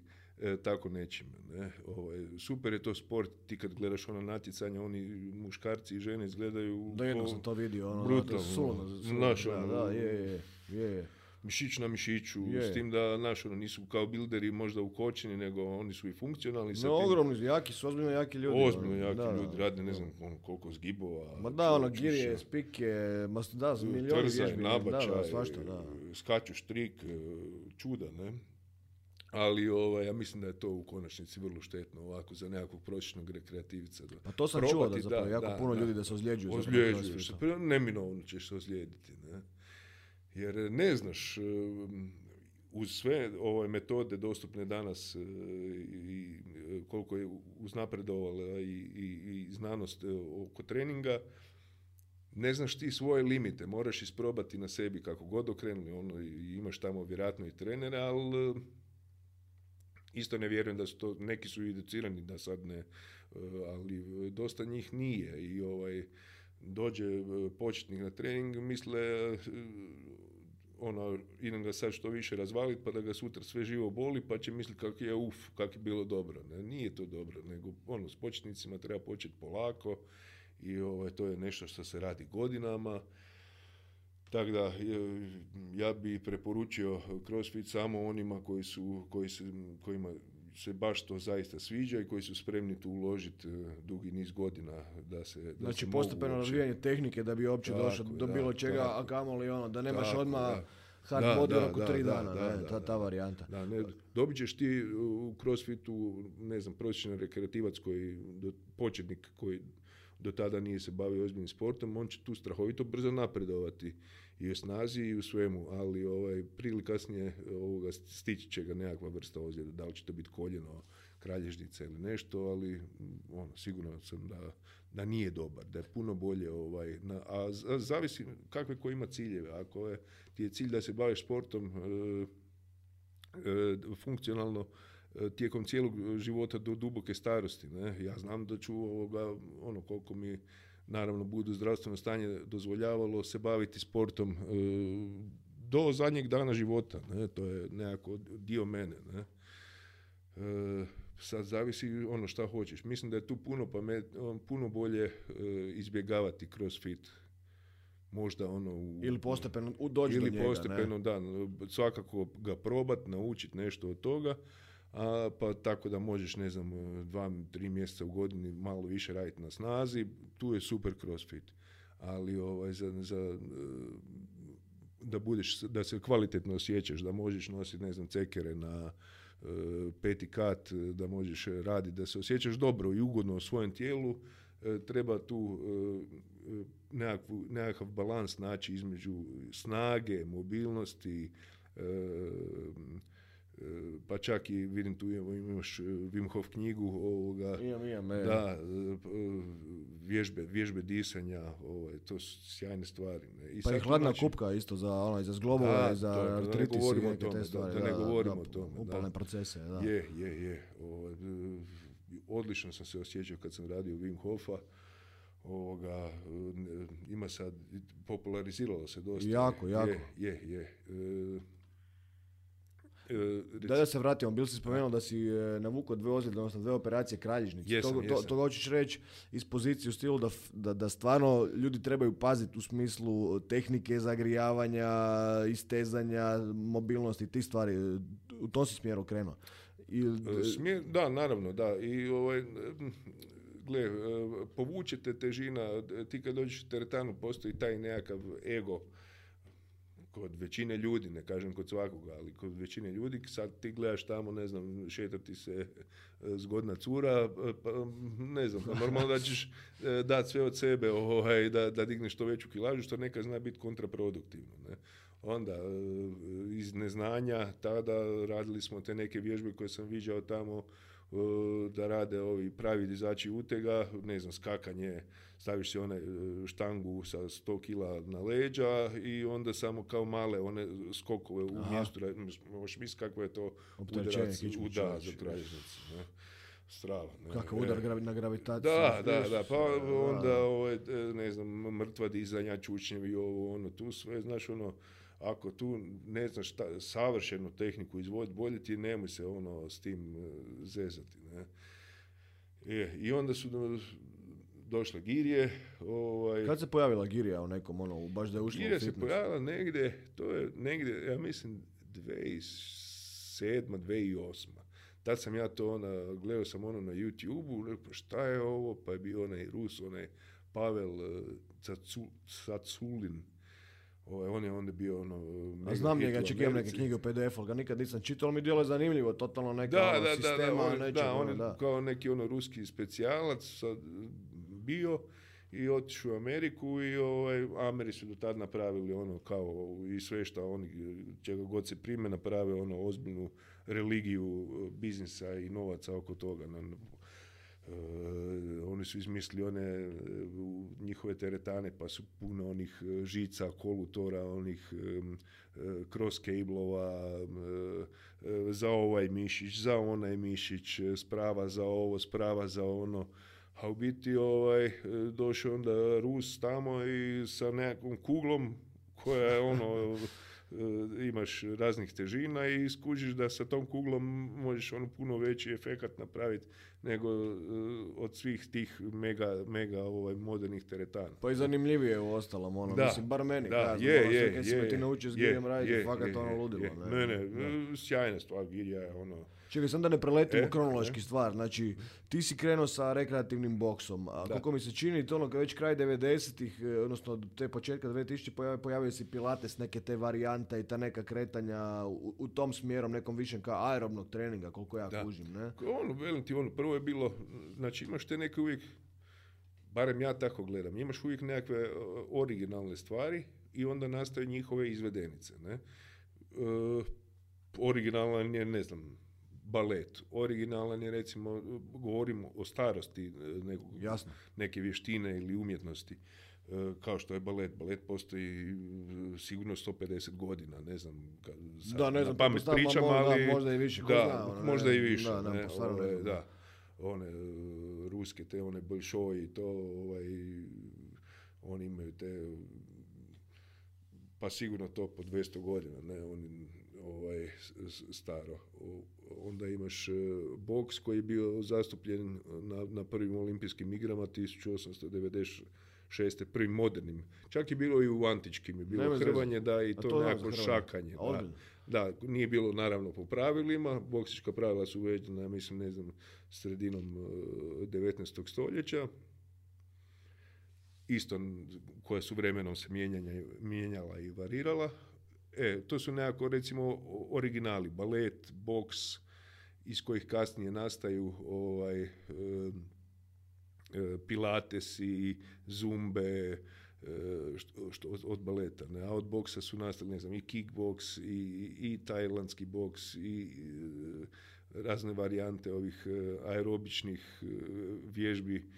tako nečim. Ne? Ovo, ovaj, super je to sport, ti kad gledaš ono natjecanje, oni muškarci i žene izgledaju... Da, jedno sam to vidio, ono, brutalno. Naš, ono, da, je, je, je mišić na mišiću, s tim da naš, ono, nisu kao bilderi možda ukočeni, nego oni su i funkcionalni. No, ogromni, jaki su, ozbiljno jaki ljudi. Ozbiljno ono, jaki da, ljudi, rade ne znam ono, koliko zgibova. Ma da, ono, girije, spike, ma da, milijoni vježbi. nabačaj, da, da, svašta, da. skaču štrik, e, čuda, ne? Ali ovaj, ja mislim da je to u konačnici vrlo štetno ovako za nekakvog prosječnog rekreativca. Da. Pa to sam čuo da zapravo jako puno ljudi da se ozljeđuju. Ozljeđuju se, neminovno ćeš se ozlijediti. Ne? Jer ne znaš, e, uz sve ove metode dostupne danas e, i e, koliko je uznapredovala i, i, i znanost oko treninga, ne znaš ti svoje limite, moraš isprobati na sebi kako god okrenuli, ono, imaš tamo vjerojatno i trenere, ali isto ne vjerujem da su to, neki su educirani da sad ne, ali dosta njih nije. I ovaj, dođe početnik na trening, misle ono, idem ga sad što više razvaliti pa da ga sutra sve živo boli pa će misliti kako je uf, kako je bilo dobro. Ne? Nije to dobro, nego ono, s početnicima treba početi polako i ovaj, to je nešto što se radi godinama. Tako da, ja bi preporučio CrossFit samo onima koji su, koji se, kojima se baš to zaista sviđa i koji su spremni tu uložiti e, dugi niz godina da se da Znači postepeno razvijanje tehnike da bi uopće došao do bilo čega, tako, a kamoli ono, da nemaš tako, odmah hard da, model oko tri dana, ne, ta, ta varijanta. Da, ne, dobit ćeš ti u crossfitu, ne znam, prosječan rekreativac koji, početnik koji do tada nije se bavio ozbiljnim sportom, on će tu strahovito brzo napredovati i u snazi i u svemu, ali ovaj, prije ili kasnije ovoga, stići će ga nekakva vrsta ozljeda, da li će to biti koljeno, kralježnica ili nešto, ali ono, sigurno sam da, da nije dobar, da je puno bolje, ovaj, na, a zavisi kakve ko ima ciljeve, ako je, ti je cilj da se baviš sportom e, e, funkcionalno, e, tijekom cijelog života do duboke starosti. Ne? Ja znam da ću ovoga, ono koliko mi naravno budu zdravstveno stanje dozvoljavalo se baviti sportom e, do zadnjeg dana života. Ne? To je nekako dio mene. Ne? E, sad zavisi ono šta hoćeš. Mislim da je tu puno, pamet, puno bolje e, izbjegavati crossfit možda ono u, ili postepeno doći ili do njega, postepeno da svakako ga probat naučiti nešto od toga a, pa tako da možeš, ne znam, dva, tri mjeseca u godini malo više raditi na snazi, tu je super crossfit. Ali ovaj, za, za, e, da budeš, da se kvalitetno osjećaš, da možeš nositi, ne znam, cekere na uh, peti kat, da možeš raditi, da se osjećaš dobro i ugodno u svojem tijelu, uh, treba tu nekakvu, nekakav balans naći između snage, mobilnosti, pa čak i vidim tu imaš e, Wim Hof knjigu ovoga, imam, imam, da, e, vježbe, vježbe disanja, ovaj, to su sjajne stvari. Ne. I pa i hladna znači, kupka isto za, ono, za zglobove, za artritis i neke te stvari. Da, ne govorimo o tome. Upalne procese, da. Je, je, je. Ovaj, odlično sam se osjećao kad sam radio Wim Hofa, ovoga, ima sad, populariziralo se dosta. Jako, jako. Je, je, je. E, da, da se vratimo, bil si spomenuo da si e, navukao dve ozljede, odnosno dve operacije kralježnice. Jesam, to, to, to hoćeš reći iz pozicije u stilu da, da, da stvarno ljudi trebaju paziti u smislu tehnike zagrijavanja, istezanja, mobilnosti, tih stvari. U tom si smjeru krenuo. I, Smjer, da, naravno, da. I ovaj, gle, povučete težina, ti kad dođeš u teretanu postoji taj nekakav ego kod većine ljudi, ne kažem kod svakoga, ali kod većine ljudi, sad ti gledaš tamo, ne znam, šetati se e, zgodna cura, e, pa, ne znam, pa normalno da ćeš e, dati sve od sebe ovaj, da, da digneš što veću kilažu, što neka zna biti kontraproduktivno. Ne? Onda, iz neznanja, tada radili smo te neke vježbe koje sam viđao tamo, da rade ovi pravi dizači utega, ne znam, skakanje, staviš si one e, štangu sa 100 kila na leđa i onda samo kao male one skokove u Aha. mjestu, možeš misliti kako je to udarac u da, za kralježnicu. Ne? Strava. Ne? Kakav udar na gravitaciju. Da, da, da, pa onda ovaj, ne znam, mrtva dizanja, čučnjevi, ovo, ono, tu sve, znaš, ono, ako tu ne znaš šta, savršenu tehniku izvoditi, bolje ti nemoj se ono s tim e, zezati. Ne? E, I onda su došle girije. Ovaj, Kad se pojavila girija u nekom, ono, baš da je ušla Girija se pojavila negdje, to je negdje, ja mislim, 2007. 2008. Tad sam ja to, ona, gledao sam ono na YouTube-u, pa šta je ovo, pa je bio onaj Rus, onaj Pavel uh, Caculin, Ovaj, on je onda bio ono... A znam njega, čak imam neke knjige u PDF-u, ga nikad nisam čitao, ali mi djeluje zanimljivo, totalno neka da, ono, da, sistema, da, da, on, da, on je da. kao neki ono ruski specijalac bio i otišao u Ameriku i ovaj, Ameri su do tad napravili ono kao i sve što oni, čega god se prime, naprave ono ozbiljnu religiju biznisa i novaca oko toga. Uh, oni su izmislili one uh, njihove teretane pa su puno onih uh, žica, kolutora, onih um, cross cablova za ovaj mišić, za onaj mišić, sprava za ovo, sprava za ono. A u biti ovaj, došao onda Rus tamo i sa nekakvom kuglom koja je ono imaš raznih težina i skužiš da sa tom kuglom možeš ono puno veći efekat napraviti nego uh, od svih tih mega, mega ovaj, modernih teretana. Pa i zanimljivije u ostalom, ono, da, mislim, bar meni, da, je, je, je, je, je, ti naučio s Girjem raditi, fakat ono ludilo. Ne, ne, ne sjajna stvar, Girja je ono, Čekaj, sam da ne preletimo e, kronološki e. stvar. Znači, ti si krenuo sa rekreativnim boksom. A kako mi se čini, to ono već kraj 90-ih, e, odnosno te početka 2000 pojavio, pojavio si pilates, neke te varijante i ta neka kretanja u, u tom smjerom, nekom višem kao aerobnog treninga, koliko ja da. kužim, ne? Ono, velim ti, ono, prvo je bilo, znači imaš te neke uvijek, barem ja tako gledam, imaš uvijek nekakve originalne stvari i onda nastaju njihove izvedenice, ne? E, originalan je, ne znam, balet. Originalan je recimo, govorimo o starosti e, nekog, Jasno. neke vještine ili umjetnosti e, kao što je balet. Balet postoji e, sigurno 150 godina, ne znam, sad, da, ne znam, pamet pričam, ali... možda i više, da, zna, ono, možda i više. Da, ne, ove, da, one ruske, te one bolšoji, to, ovaj, oni imaju te pa sigurno to po 200 godina, ne, oni ovaj, staro. Onda imaš e, boks koji je bio zastupljen na, na prvim olimpijskim igrama 1896. prvim modernim. Čak je bilo i u antičkim, je bilo hrvanje, da, i to, to nekako šakanje. Da, da, nije bilo naravno po pravilima, boksička pravila su uveđena, mislim, ne znam, sredinom 19. E, stoljeća. Isto koja su vremenom se mijenjala i varirala. E, to su nekako recimo originali, balet, boks, iz kojih kasnije nastaju ovaj, e, pilates i zumbe, e, što, što, od baleta, ne? a od boksa su nastali, ne znam, i kickboks, i, i tajlandski boks, i razne varijante ovih aerobičnih vježbi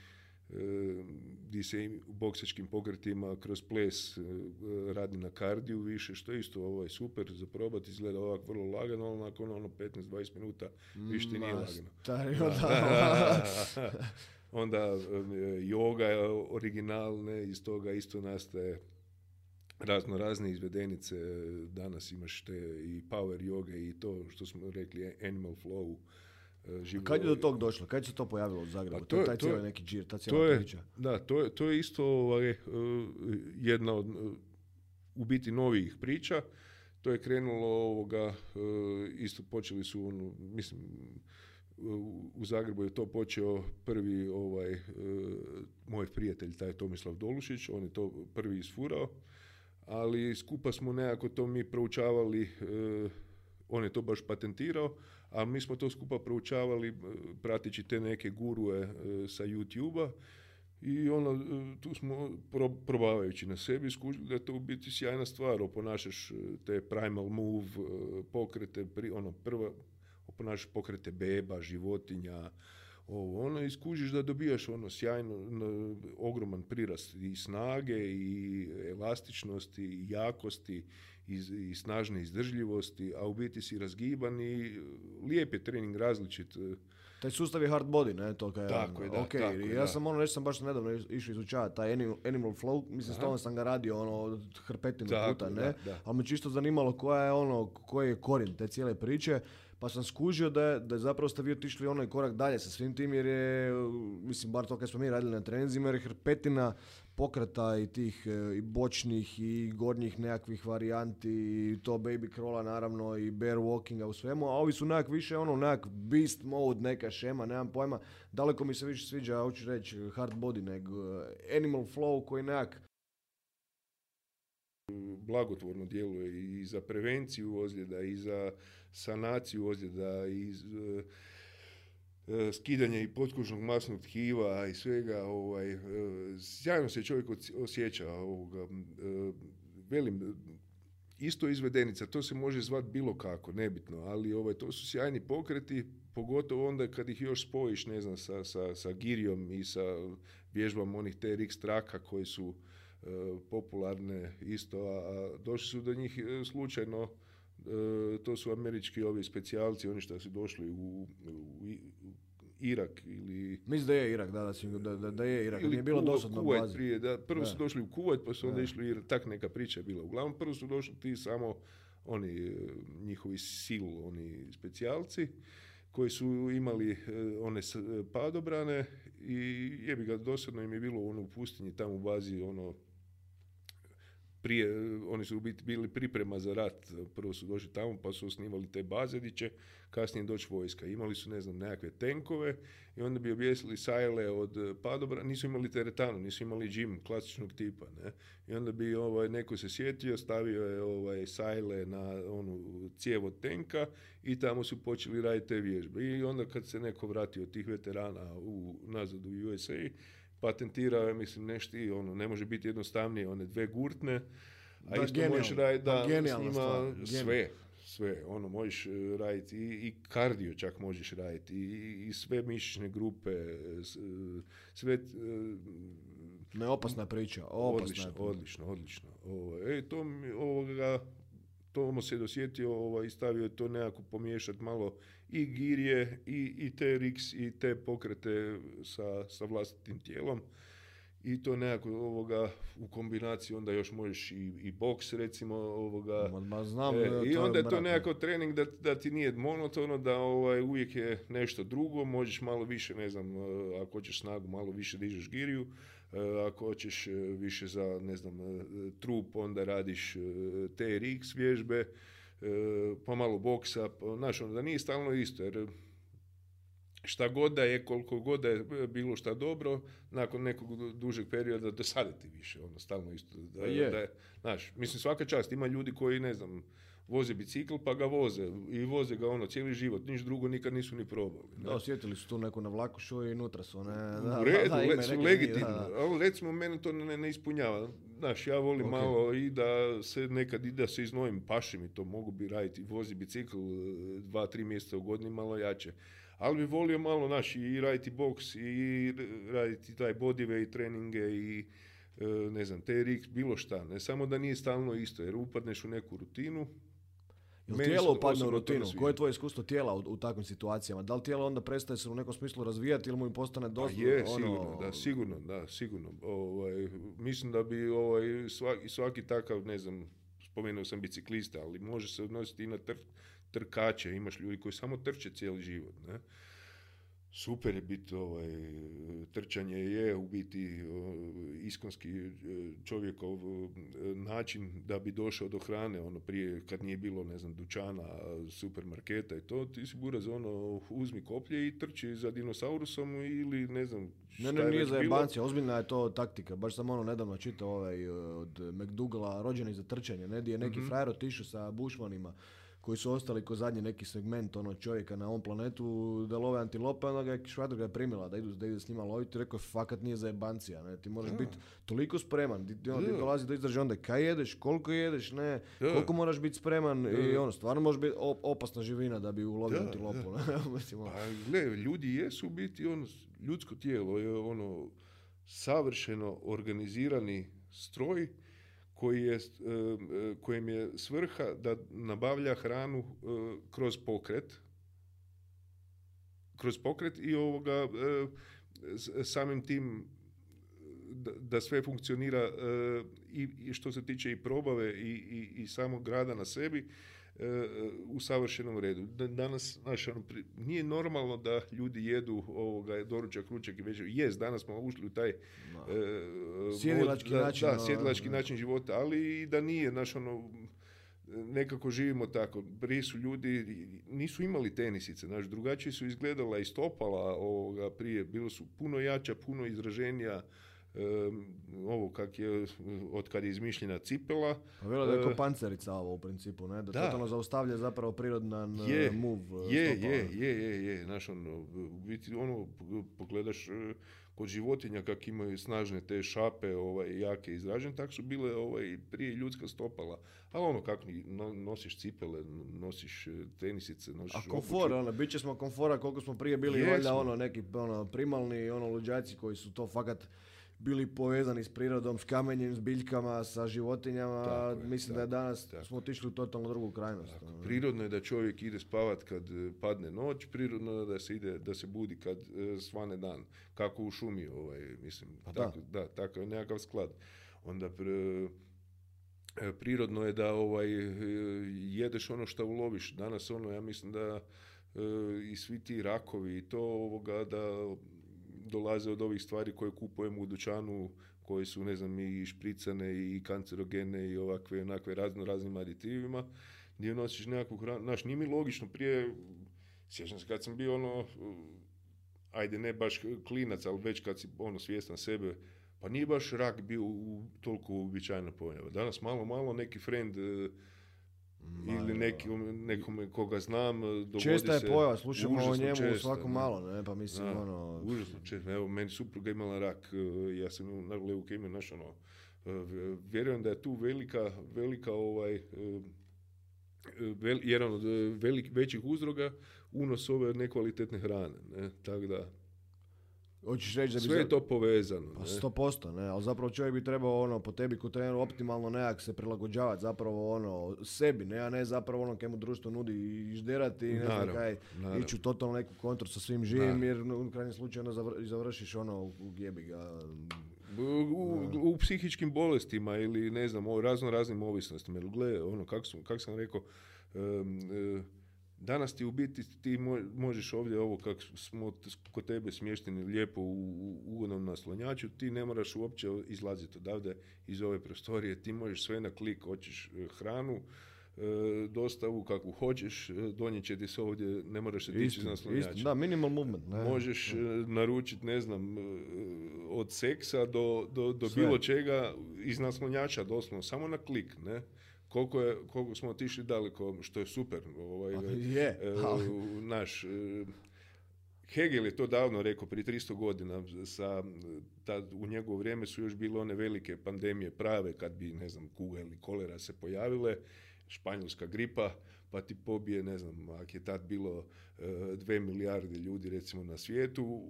gdje se u boksačkim pokretima kroz ples radi na kardiju više, što je isto ovo je super za probati, izgleda ovako vrlo lagano, ali nakon ono 15-20 minuta više ti nije lagano. Onda joga je originalne, iz toga isto nastaje razno razne izvedenice, danas imaš te i power yoga i to što smo rekli animal flow, Živo... Kad je do tog došlo? Kad se to pojavilo u Zagrebu? Pa to, je taj cijeli neki džir, ta cijela to je, priča. Da, to je, to je isto ovaj, e, jedna od u biti novih priča. To je krenulo ovoga, e, isto počeli su, ono, mislim, u Zagrebu je to počeo prvi ovaj, moj prijatelj, taj Tomislav Dolušić, on je to prvi isfurao ali skupa smo nekako to mi proučavali, on je to baš patentirao, a mi smo to skupa proučavali e, prateći te neke gurue e, sa YouTube-a. I ono, tu smo probavajući na sebi skužili da je to u biti sjajna stvar, oponašaš te primal move pokrete, ono prva, oponašaš pokrete beba, životinja, ovo, ono, iskužiš da dobijaš ono sjajno, ogroman prirast i snage i elastičnosti i jakosti i, i snažne izdržljivosti, a u biti si razgiban i lijep je trening različit. Taj sustav je hard body, ne, to kaj Tako je, da, okay. tako Ja da. sam ono, nešto sam baš nedavno išao izučavati, taj animal, flow, mislim, stalno sam ga radio, ono, hrpetinu puta, ne, ali me čisto zanimalo koja je ono, koji je korijen te cijele priče, pa sam skužio da da je zapravo ste vi otišli onaj korak dalje sa svim tim jer je, mislim, bar to kad smo mi radili na trenizima, jer je hrpetina pokreta i tih e, i bočnih i gornjih nekakvih varijanti i to baby crawla naravno i bear walkinga u svemu, a ovi su nekak više ono nekak beast mode, neka šema, nemam pojma, daleko mi se više sviđa, hoću reći hard body nego e, animal flow koji nekak blagotvorno djeluje i za prevenciju ozljeda i za sanaciju ozljeda i e, e, skidanje i potkužnog masnog tkiva i svega, ovaj, e, sjajno se čovjek osjeća ovoga, velim, isto izvedenica, to se može zvati bilo kako, nebitno, ali ovaj, to su sjajni pokreti, pogotovo onda kad ih još spojiš, ne znam, sa, sa, sa girijom i sa vježbama onih TRX traka koji su popularne isto, a došli su do njih slučajno to su američki ovi specijalci, oni što su došli u, u, Irak ili... Mislim da je Irak, da, da, da, da je Irak, nije bilo dosadno bazi. Prije, da, prvo su došli u Kuvajt, pa su onda išli Irak, tak neka priča je bila. Uglavnom, prvo su došli ti samo oni, e, njihovi sil, oni specijalci, koji su imali e, one padobrane i jebi ga dosadno im je bilo ono u pustinji tamo u bazi ono prije, oni su biti bili priprema za rat, prvo su došli tamo pa su osnivali te baze gdje će kasnije doći vojska. Imali su, ne znam, nekakve tenkove i onda bi objesili sajle od padobra, nisu imali teretanu, nisu imali džim klasičnog tipa, ne. I onda bi ovaj, neko se sjetio, stavio je ovaj, sajle na onu cijev od tenka i tamo su počeli raditi te vježbe. I onda kad se neko vratio od tih veterana u, nazad u USA, patentirao je, mislim, nešto i ono, ne može biti jednostavnije, one dve gurtne, a da, isto možeš raditi da s njima sve, sve, ono, možeš e, raditi i, i kardio čak možeš raditi i, i sve mišićne grupe, sve... E, Neopasna priča, opasna odlično, odlično, odlično. Ovo, e, to ovoga, to se dosjetio ovaj, stavio to nekako pomiješati malo i girje i, i te riks i te pokrete sa, sa vlastitim tijelom. I to nekako ovoga u kombinaciji onda još možeš i, i boks recimo ovoga. Ma, znam, e, i onda je to nekako trening da, da ti nije monotono da ovaj uvijek je nešto drugo možeš malo više ne znam e, ako hoćeš snagu malo više dižeš giriju e, ako hoćeš više za ne znam trup onda radiš TRX vježbe pa malo boksa pa, znaš onda nije stalno isto jer šta god da je, koliko god da je bilo šta dobro, nakon nekog dužeg perioda dosaditi više, ono, stalno isto. Da, pa je. Da je, znaš, mislim, svaka čast, ima ljudi koji, ne znam, voze bicikl pa ga voze i voze ga ono cijeli život, niš drugo nikad nisu ni probali. Da, osjetili su tu neku navlakušu i unutra su one... Da, U redu, da, su legitimno, ali recimo mene to ne, ne ispunjava. Znaš, ja volim malo i da se nekad i da se iznojim, paši mi to, mogu bi raditi, vozi bicikl dva, tri mjeseca u godini malo jače ali bi volio malo naš i raditi boks i raditi taj bodyweight treninge i e, ne znam, TRX, bilo šta. Ne samo da nije stalno isto, jer upadneš u neku rutinu, Jel tijelo upadne u rutinu? Koje je tvoje iskustvo tijela u, u, takvim situacijama? Da li tijelo onda prestaje se u nekom smislu razvijati ili mu im postane dosta? Pa je, ono... sigurno, da, sigurno, da, sigurno. Ovaj, mislim da bi ovaj, svaki, svaki takav, ne znam, spomenuo sam biciklista, ali može se odnositi i na tr, trkače. Imaš ljudi koji samo trče cijeli život, ne? Super je biti ovaj, trčanje je u biti iskonski e, čovjekov e, način da bi došao do hrane, ono prije kad nije bilo, ne znam, dućana, supermarketa i to, ti si buraz ono, uzmi koplje i trči za dinosaurusom ili ne znam Ne, ne, nije za jebancija, ozbiljna je to taktika, baš sam ono nedavno čitao ovaj od McDougala, rođeni za trčanje, ne, je neki mm-hmm. frajer otišao sa bušmanima, koji su ostali ko zadnji neki segment ono čovjeka na ovom planetu da love antilope, onda ga je Švadr ga primila da idu, da ide s njima loviti, rekao fakat nije za jebancija, ne, ti moraš biti toliko spreman, ti, ono, ti dolazi do izražaja onda kaj jedeš, koliko jedeš, ne, koliko moraš biti spreman? I ono, stvarno može biti opasna živina da bi ulovio antilopu. Mislim, ono. Pa, gle, ljudi jesu biti ono, ljudsko tijelo je ono savršeno organizirani stroj koji je, e, e, kojem je svrha da nabavlja hranu e, kroz pokret, kroz pokret i ovoga samim tim da, sve funkcionira i, što se tiče i probave i, i, i samog grada na sebi u savršenom redu. Danas, znaš, ono, nije normalno da ljudi jedu ovoga, doručak, ručak i večer. Jest, danas smo ušli u taj... No. E, sjedilački način. Da, ono, sjedilački način života, ali i da nije, znaš, ono, nekako živimo tako. Prije su ljudi, nisu imali tenisice, znaš, drugačije su izgledala i stopala ovoga prije, bilo su puno jača, puno izraženija, ovo kak je, od kad je izmišljena cipela. Pa velo da je ko pancerica ovo u principu, ne? Da, da. totalno zaustavlja zapravo prirodan je, e, move e, je, je, je, je, je, znaš, ono, biti, ono, pogledaš kod životinja kak imaju snažne te šape, ovaj, jake izražene, tak su bile ovaj, prije ljudska stopala. Ali ono, kako nosiš cipele, nosiš tenisice, nosiš A komfor, ono, bit će smo komfora koliko smo prije bili, valjda, ono, neki ono, primalni, ono, luđaci koji su to fakat bili povezani s prirodom, s kamenjem, s biljkama, sa životinjama. Mislim da je danas smo otišli u totalno drugu krajnost. Ono. Prirodno je da čovjek ide spavat kad e, padne noć, prirodno je da se ide da se budi kad e, svane dan. Kako u šumi, ovaj, mislim, pa tako, da. da, takav je nekakav sklad. Onda e, prirodno je da ovaj jedeš ono što uloviš. Danas ono, ja mislim da i svi ti rakovi i to ovoga da dolaze od ovih stvari koje kupujemo u dućanu, koje su, ne znam, i špricane i kancerogene i ovakve, onakve razno raznim aditivima, gdje nosiš nekakvu hranu. Znaš, nije mi logično, prije, sjećam se kad sam bio ono, ajde ne baš klinac, ali već kad si ono svjestan sebe, pa nije baš rak bio u, toliko uobičajena pojava. Danas malo, malo neki friend ili neki, nekome koga znam dogodi Česta je pojava, slušamo o njemu česta, svako malo, ne, pa mislim da, ono... Užasno često, evo, meni supruga imala rak, e, ja sam na leukemiju, znaš, ono, e, vjerujem da je tu velika, velika ovaj, vel, jedan od velik, većih uzroga unos ove nekvalitetne hrane, ne, tako da, Hoćeš reći da bi... Sve je to povezano. Pa sto posto, ne, ali zapravo čovjek bi trebao ono, po tebi kod treneru optimalno nekak se prilagođavati zapravo ono, sebi, ne, a ne zapravo ono kemu društvo nudi i žderati i ne znam kaj, ići u totalno neku kontru sa svim živim, jer u krajnjem slučaju onda završiš ono u jebi ga. U, u, psihičkim bolestima ili ne znam, o razno raznim ovisnostima. Jer gle, ono, kako sam, kak sam rekao, um, Danas ti u biti ti možeš ovdje ovo kako smo kod tebe smješteni lijepo u ugodnom naslonjaču, ti ne moraš uopće izlaziti odavde iz ove prostorije, ti možeš sve na klik, hoćeš e, hranu, e, dostavu kakvu hoćeš, e, donijet će ti se ovdje, ne moraš se tići iz naslonjača. Da, minimal movement. Ne. Možeš naručiti, ne znam, od seksa do, do, do bilo čega iz naslonjača, doslovno, samo na klik, ne koliko, je, koliko smo otišli daleko, što je super. Ovaj, je, e, naš, e, Hegel je to davno rekao, prije 300 godina, sa, tad, u njegovo vrijeme su još bile one velike pandemije prave, kad bi, ne znam, kuga ili kolera se pojavile, španjolska gripa, pa ti pobije, ne znam, ako je tad bilo e, dve milijarde ljudi recimo na svijetu,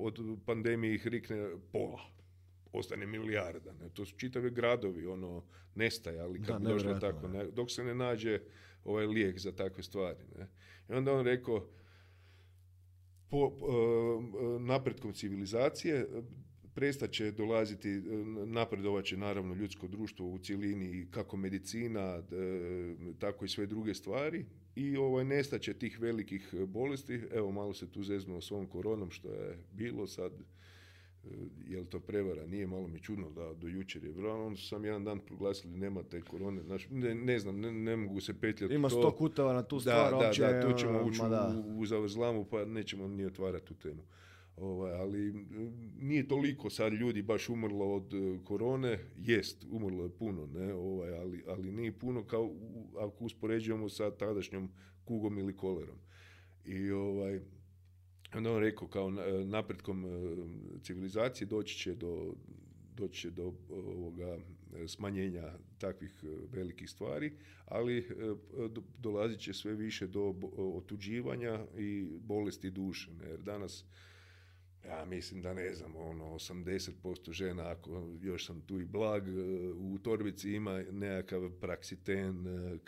od pandemije ih rikne pola, ostane milijarda. Ne? To su čitave gradovi, ono, nestajali kad da, došlo tako, ne, dok se ne nađe ovaj lijek za takve stvari. Ne? I onda on rekao, po e, napretkom civilizacije prestat će dolaziti, e, napredovat će naravno ljudsko društvo u cjelini kako medicina, e, tako i sve druge stvari i ovaj, nestaće tih velikih bolesti. Evo malo se tu zeznuo s ovom koronom što je bilo sad, e, je li to prevara, nije malo mi čudno da do jučer je vrlo, onda sam jedan dan proglasili nema te korone, ne, ne znam, ne, mogu se petljati. Ima sto kuteva na tu stvar, da, da, da, tu ćemo ući u, u zavrzlamu pa nećemo ni otvarati tu temu. Ovaj, ali nije toliko sad ljudi baš umrlo od e, korone, jest, umrlo je puno, ne, ovaj, ali, ali nije puno kao ako uspoređujemo sa tadašnjom kugom ili kolerom. I ovaj, onda on rekao kao napretkom e, civilizacije doći će do, doći će do ovoga smanjenja takvih e, velikih stvari, ali dolazit će sve više do otuđivanja i bolesti duše. Jer danas ja mislim da ne znam, ono, 80% žena, ako još sam tu i blag, e, u torbici ima nekakav praksiten, e,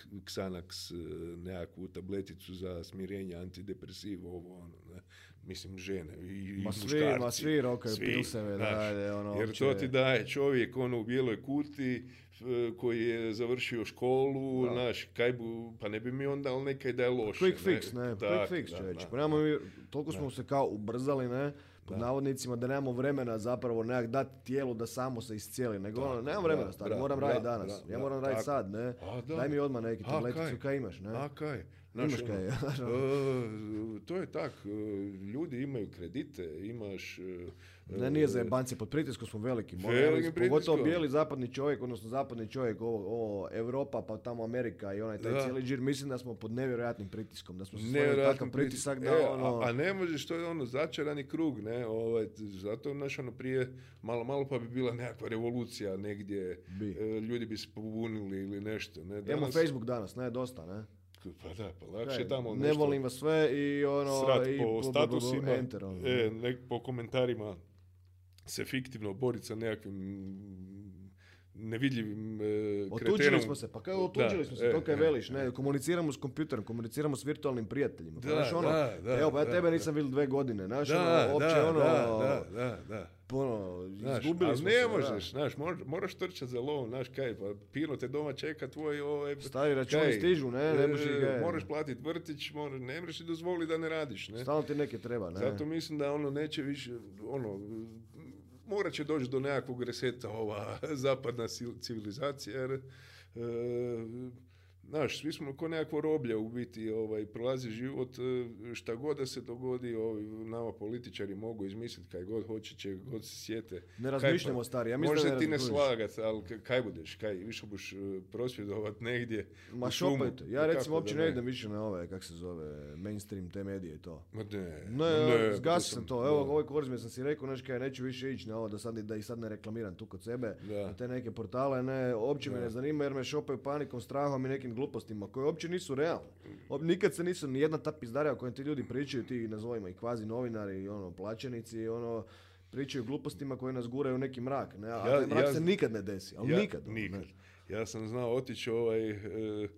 e, nekakvu tableticu za smirenje, antidepresiv, ovo, ono, ne. Mislim, žene i, ma svi, Ma svi rokaju pilseve, dalje, ono, Jer to ti daje čovjek, ono, u bijeloj kuti, koji je završio školu, da. naš, kaj bu, pa ne bi mi onda, ali nekaj da je loše. Quick fix, ne, quick fix, čovječ. Pa mi, toliko smo se kao ubrzali, ne, pod da. navodnicima da nemamo vremena zapravo nekak dati tijelu da samo se iscijeli, nego ono, nemam vremena, stari, moram raditi danas, ja moram raditi sad, ne, daj mi odmah neki tableticu, kaj imaš, ne. A kaj? Imaš ono, kaj, uh, to je tak, e, ljudi imaju kredite, imaš uh, ne, nije za jebanci, pod pritiskom smo veliki. veliki pogotovo bijeli zapadni čovjek, odnosno zapadni čovjek, ovo, ovo Europa, pa tamo Amerika i onaj taj cijeli džir, mislim da smo pod nevjerojatnim pritiskom, da smo se takav pritisak da e, ono... A, ne možeš, to je ono začarani krug, ne, ovaj, zato naš ono prije, malo, malo pa bi bila nekakva revolucija negdje, bi. E, ljudi bi se pobunili ili nešto, ne. Danas... Imamo Facebook danas, ne, dosta, ne. Pa da, pa lakše tamo nešto... Ne volim vas sve i ono... Srat po statusima, ono. e, nek, po komentarima se fiktivno boriti sa nekakvim nevidljivim e, Otuđili smo se, pa kao otuđili smo se, e, to kaj e, veliš, ne, komuniciramo s kompjuterom, komuniciramo s virtualnim prijateljima. Pa da, pa, ono, da, da, evo, pa ja tebe nisam vidio dve godine, znaš, da, ono, opće ono, da, da, da, Ono, izgubili smo ne možeš, znaš, moraš trčati za lovom, znaš, kaj, pa pino te doma čeka tvoj, ovaj, Stari računi stižu, ne, ne možeš e, Moraš platiti vrtić, moraš, ne možeš dozvoliti da ne radiš, ne. Stalno ti neke treba, ne. Zato mislim da ono neće više, ono, morat će doći do nekakvog reseta ova zapadna civilizacija jer e, Znaš, svi smo ko nekakvo roblje u biti, ovaj, prolazi život, e, šta god da se dogodi, ovaj, nama političari mogu izmisliti kaj god hoće, će god se sjete. Ne razmišljamo pa, stari, ja mislim Može ti ne slagat, ali kaj budeš, kaj, više buš e, prosvjedovat negdje Ma šumu, ja recimo uopće ne idem više na ove, kak se zove, mainstream te medije i to. Ma ne, ne, ne zgasi sam to, evo, ovaj korizme sam si rekao, nešto kaj, neću više ići na ovo, da, sad, da ih sad ne reklamiram tu kod sebe, da. na te neke portale, ne, uopće me ne zanima jer me šopaju panikom, strahom i nekim glupostima koje uopće nisu realne. Nikad se nisu, ni jedna ta pizdarija o kojem ti ljudi pričaju, ti nazovimo i kvazi novinari i ono, plaćenici, ono, pričaju glupostima koje nas guraju u neki mrak. Ne? A ja, mrak se nikad ne desi, ali nikad. Ono, nikad. Ja sam znao otići ovaj, e,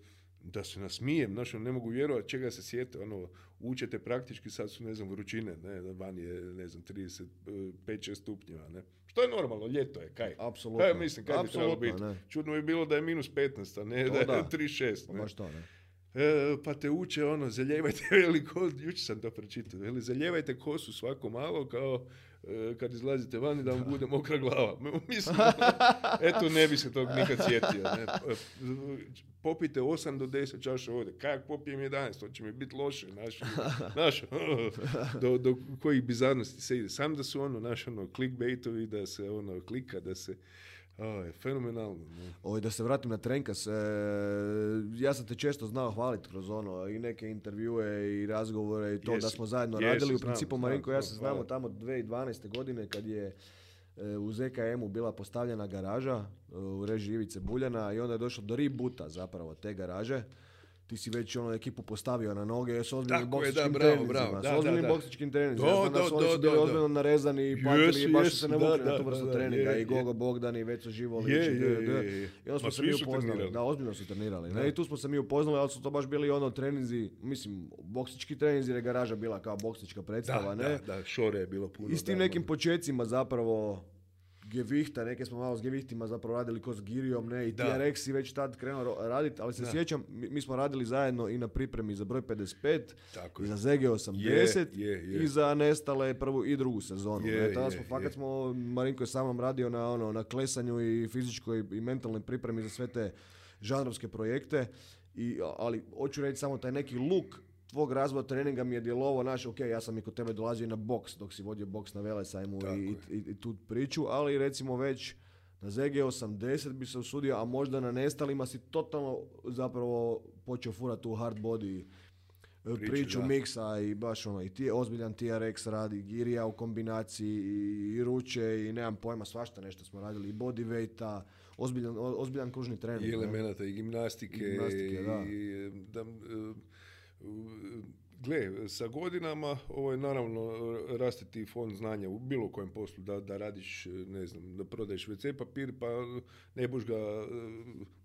da se nasmijem, znaš, ono, ne mogu vjerovati čega se sjete, ono, učete praktički, sad su, ne znam, vrućine, ne, van je, ne znam, 35-6 stupnjeva, ne. Što je normalno, ljeto je, kaj? Apsolutno. Kaj mislim, kaj bi trebalo biti? Čudno bi bilo da je minus 15, a ne da je 36. Pa ne? Baš to, ne? E, pa te uče ono, zaljevajte veliko, jučer sam to pročitao, veli, zaljevajte kosu svako malo kao kad izlazite vani da vam bude mokra glava. Mislim, eto ne bi se tog nikad sjetio. Ne. E, popite 8 do 10 čaša vode. Kajak popijem 11, to će mi biti loše. Naš, naš, do, do kojih bizarnosti se ide. Sam da su ono, naš, ono, clickbaitovi, da se ono, klika, da se o, je fenomenalno. Oj, da se vratim na Trenkas, e, ja sam te često znao hvaliti kroz ono i neke intervjue i razgovore i to da smo zajedno radili. U principu, Marinko, ja se znamo tamo 2012. godine kad je u ZKM-u bila postavljena garaža u režiji Ivice Buljana i onda je došlo do rebuta zapravo te garaže ti si već ono ekipu postavio na noge s ozbiljnim boksičkim treninzima. S ozbiljnim boksičkim treninzima. Ja znam da su oni su bili ozbiljno narezani i patili i baš se ne vukli na tu vrstu treninga. I Gogo Bogdan i Veco Živolić. I onda smo se mi upoznali. Da, ozbiljno su trenirali. I tu smo se mi upoznali, ali su to baš bili ono treninzi, mislim, boksički treninzi jer je garaža bila kao boksička predstava. Da, da, šore je bilo puno. I s tim nekim počecima zapravo Gevihta, neke smo malo s Gevihtima zapravo radili ko s Girijom, ne, i TRX i već tad krenuo raditi, ali se sjećam, mi, smo radili zajedno i na pripremi za broj 55, Tako i za ZG 80 i za Nestale prvu i drugu sezonu. Je, tada smo, fakat smo, Marinko je sa mnom radio na, ono, na klesanju i fizičkoj i mentalnoj pripremi za sve te žanrovske projekte, i, ali hoću reći samo taj neki luk tvog razvoja treninga mi je djelovo naš, ok, ja sam i kod tebe dolazio na boks dok si vodio boks na Velesajmu i, i, i, tu priču, ali recimo već na ZG 80 bi se usudio, a možda na nestalima si totalno zapravo počeo furati u hard body e, priču, priču miksa i baš ono, i ti, ozbiljan TRX radi, girija u kombinaciji i, i ruče i nemam pojma, svašta nešto smo radili, i bodyweighta, ozbiljan, ozbiljan kružni trening. I elemenata i gimnastike, I, gimnastike, da. i da, e, Gle, sa godinama ovo je naravno rasteti fond znanja u bilo kojem poslu, da, da radiš, ne znam, da prodaješ WC papir, pa ne buš ga,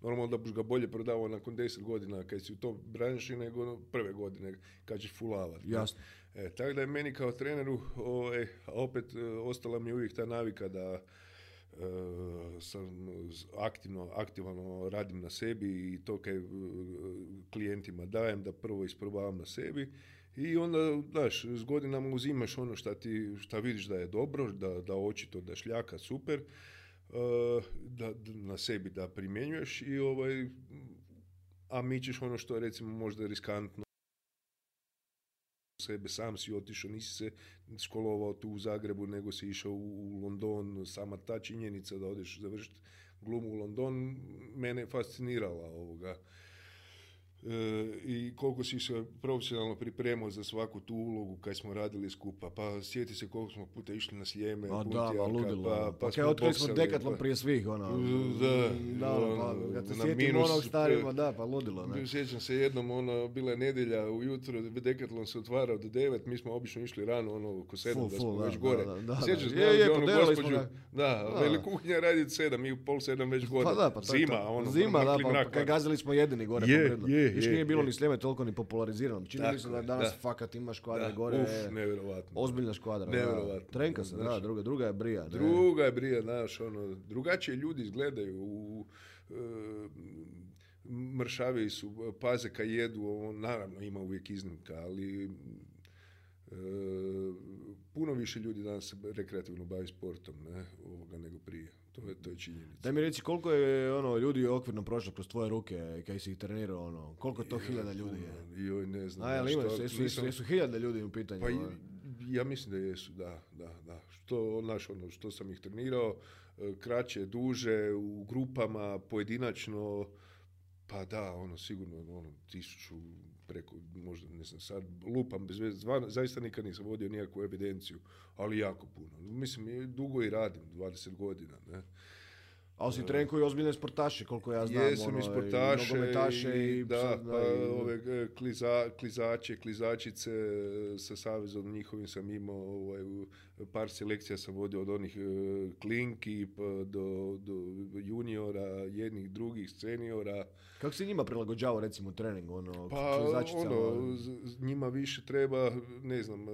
normalno da buš ga bolje prodavao nakon deset godina kad si u to branši nego prve godine kad ćeš fulavati. Jasno. E, tako da je meni kao treneru, ovaj, opet ostala mi uvijek ta navika da sam aktivno, aktivno radim na sebi i to kaj e, klijentima dajem da prvo isprobavam na sebi i onda, daš, s godinama uzimaš ono šta ti, šta vidiš da je dobro, da, da očito da šljaka super, e, da, na sebi da primjenjuješ i ovaj, a mi ćeš ono što je recimo možda riskantno sebe, sam si otišao, nisi se školovao tu u Zagrebu, nego si išao u London, sama ta činjenica da odeš završiti glumu u London, mene je fascinirala ovoga i koliko si se profesionalno pripremao za svaku tu ulogu kad smo radili skupa. Pa sjeti se koliko smo puta išli na sljeme, A da, pa ludilo. Pa, pa, pa smo otkrili smo dekatlon pa, prije svih, ono. Da, da, ono, pa, kad se sjetim onog starima, da, pa ludilo. Ne? Sjećam se jednom, ono, bila je nedjelja ujutro, dekatlon se otvarao do devet, mi smo obično išli rano, ono, oko sedam, da smo da, već gore. Da, da, da, Sjećam se, je, je, ono, gospođu, da, veli kuhinja raditi sedam, mi u pol sedam već gore. Pa da, pa zima, ono, zima, da, pa gazili smo jedini gore. Je, je, Viš nije bilo ni sljeme toliko ni popularizirano. Čini mi se da danas da. fakat ima škvadra gore. Uf, nevjerovatno. Ozbiljna škvadra. Nevjerovatno. Trenka se, da, druga, druga je brija. Druga je brija, znaš, ono, drugačije ljudi izgledaju u, uh, mršavi su, paze kad jedu, ovo, naravno ima uvijek iznimka, ali e, puno više ljudi danas se rekreativno bavi sportom ne, ovoga nego prije. To je, to je činjenica. Daj mi reći koliko je ono, ljudi okvirno prošlo kroz tvoje ruke kad si ih trenirao, ono, koliko to hiljada ljudi je? Joj, ne znam. A, jel ima, jesu, jesu, jesu hiljada ljudi u pitanju? Pa, ono? ja mislim da jesu, da, da, da. Što, naš, ono, što sam ih trenirao, e, kraće, duže, u grupama, pojedinačno, pa da, ono, sigurno, ono, tisuću, preko, možda, ne sad lupam bez veze, zaista nikad nisam vodio nikakvu evidenciju, ali jako puno. Mislim, dugo i radim, 20 godina, ne. Ali si trenko i ozbiljne sportaše, koliko ja znam. Jesam ono, i sportaše i, i, da, pa ove e, kliza, klizače, klizačice e, sa savezom njihovim sam imao, ovaj, par selekcija sam vodio od onih e, klinki pa do, do juniora, jednih, drugih, seniora. Kako se njima prilagođava recimo trening? Ono, pa ono, njima više treba, ne znam,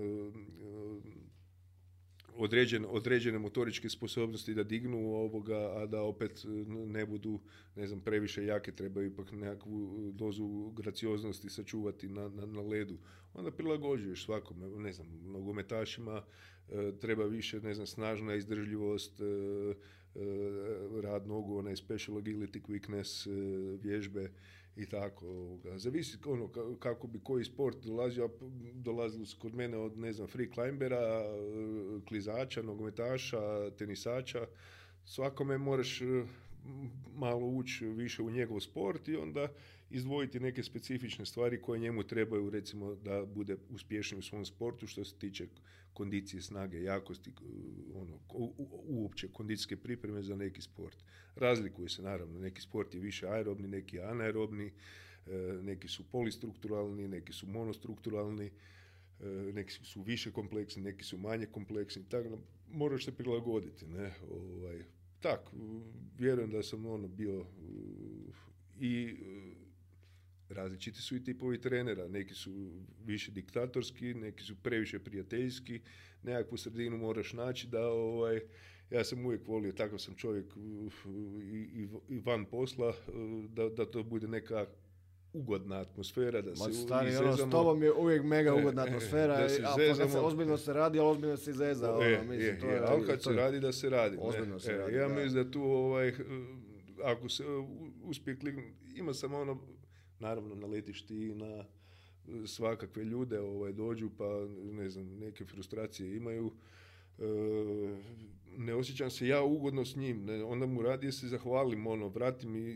određen, određene motoričke sposobnosti da dignu ovoga, a da opet ne budu, ne znam, previše jake, trebaju ipak nekakvu dozu gracioznosti sačuvati na, na, na ledu. Onda prilagođuješ svakome, ne znam, nogometašima e, treba više, ne znam, snažna izdržljivost, e, e, rad nogu, onaj special agility, quickness, vježbe, i tako. Ovoga. Zavisi ono, kako bi koji sport dolazio, dolazili su kod mene od, ne znam, free climbera, e, klizača, nogometaša, tenisača. Svakome moraš malo ući više u njegov sport i onda izdvojiti neke specifične stvari koje njemu trebaju recimo da bude uspješniji u svom sportu što se tiče kondicije, snage, jakosti, ono, uopće kondicijske pripreme za neki sport. Razlikuje se naravno, neki sport je više aerobni, neki anaerobni, e, neki su polistrukturalni, neki su monostrukturalni, e, neki su više kompleksni, neki su manje kompleksni, tako moraš se prilagoditi, ne, ovaj, tak, vjerujem da sam ono bio i različiti su i tipovi trenera. Neki su više diktatorski, neki su previše prijateljski. Nekakvu sredinu moraš naći da ovaj, ja sam uvijek volio, takav sam čovjek i, i van posla, da, da to bude neka ugodna atmosfera, da se stari, ono, s tobom je uvijek mega e, ugodna e, atmosfera, da se a pa kad se ozbiljno se radi, ali ozbiljno se zeza. Ono, e, mislim, to je, ali kad se radi, da se radi. Ozbiljno se radi, Ja mislim da tu, ovaj, ako se uspije ima sam ono, naravno na letišti i na svakakve ljude ovaj, dođu pa ne znam, neke frustracije imaju. E, ne osjećam se ja ugodno s njim, ne, onda mu radije se zahvalim, ono, vratim i,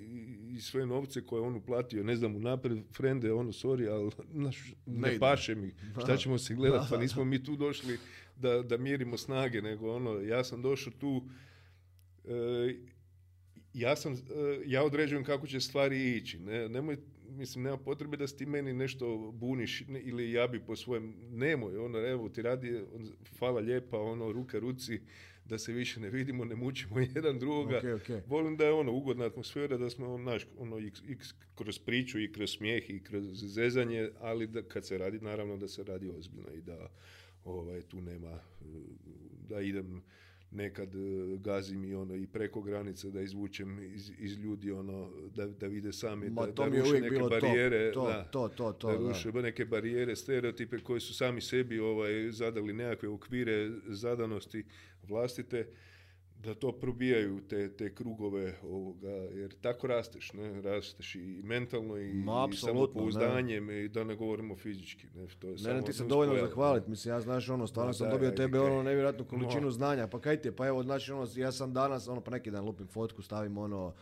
i, sve novce koje on uplatio, ne znam, unaprijed, frende, ono, sorry, ali naš, ne, paše mi, šta ćemo se gledati, pa nismo mi tu došli da, da mjerimo snage, nego ono, ja sam došao tu, e, ja sam, e, ja određujem kako će stvari ići, ne, nemoj, mislim, nema potrebe da ti meni nešto buniš ili ja bi po svojem, nemoj, ono, evo ti radi, hvala lijepa, ono, ruke ruci, da se više ne vidimo, ne mučimo jedan drugoga. Volim da je ono ugodna atmosfera, da smo ono, naš, ono i, kroz priču i kroz smijeh i kroz zezanje, ali da, kad se radi, naravno da se radi ozbiljno i da ovaj, tu nema, da idem nekad e, gazim i ono i preko granice da izvučem iz, iz ljudi ono da, da vide sami da, da ruše neke barijere to, da, to, to, to, da ruše neke barijere stereotipe koji su sami sebi ovaj zadali nekakve okvire zadanosti vlastite da to probijaju te, te krugove ovoga, jer tako rasteš, ne, rasteš i mentalno i, Ma, i samopouzdanjem i da ne govorimo fizički, ne, to je ne, ne, ti se dovoljno zahvaliti, mislim, ja znaš, ono, stvarno sam dobio tebe, ono, nevjerojatnu količinu znanja, pa kaj ti je, pa evo, znači, ono, ja sam danas, ono, pa neki dan lupim fotku, stavim, ono,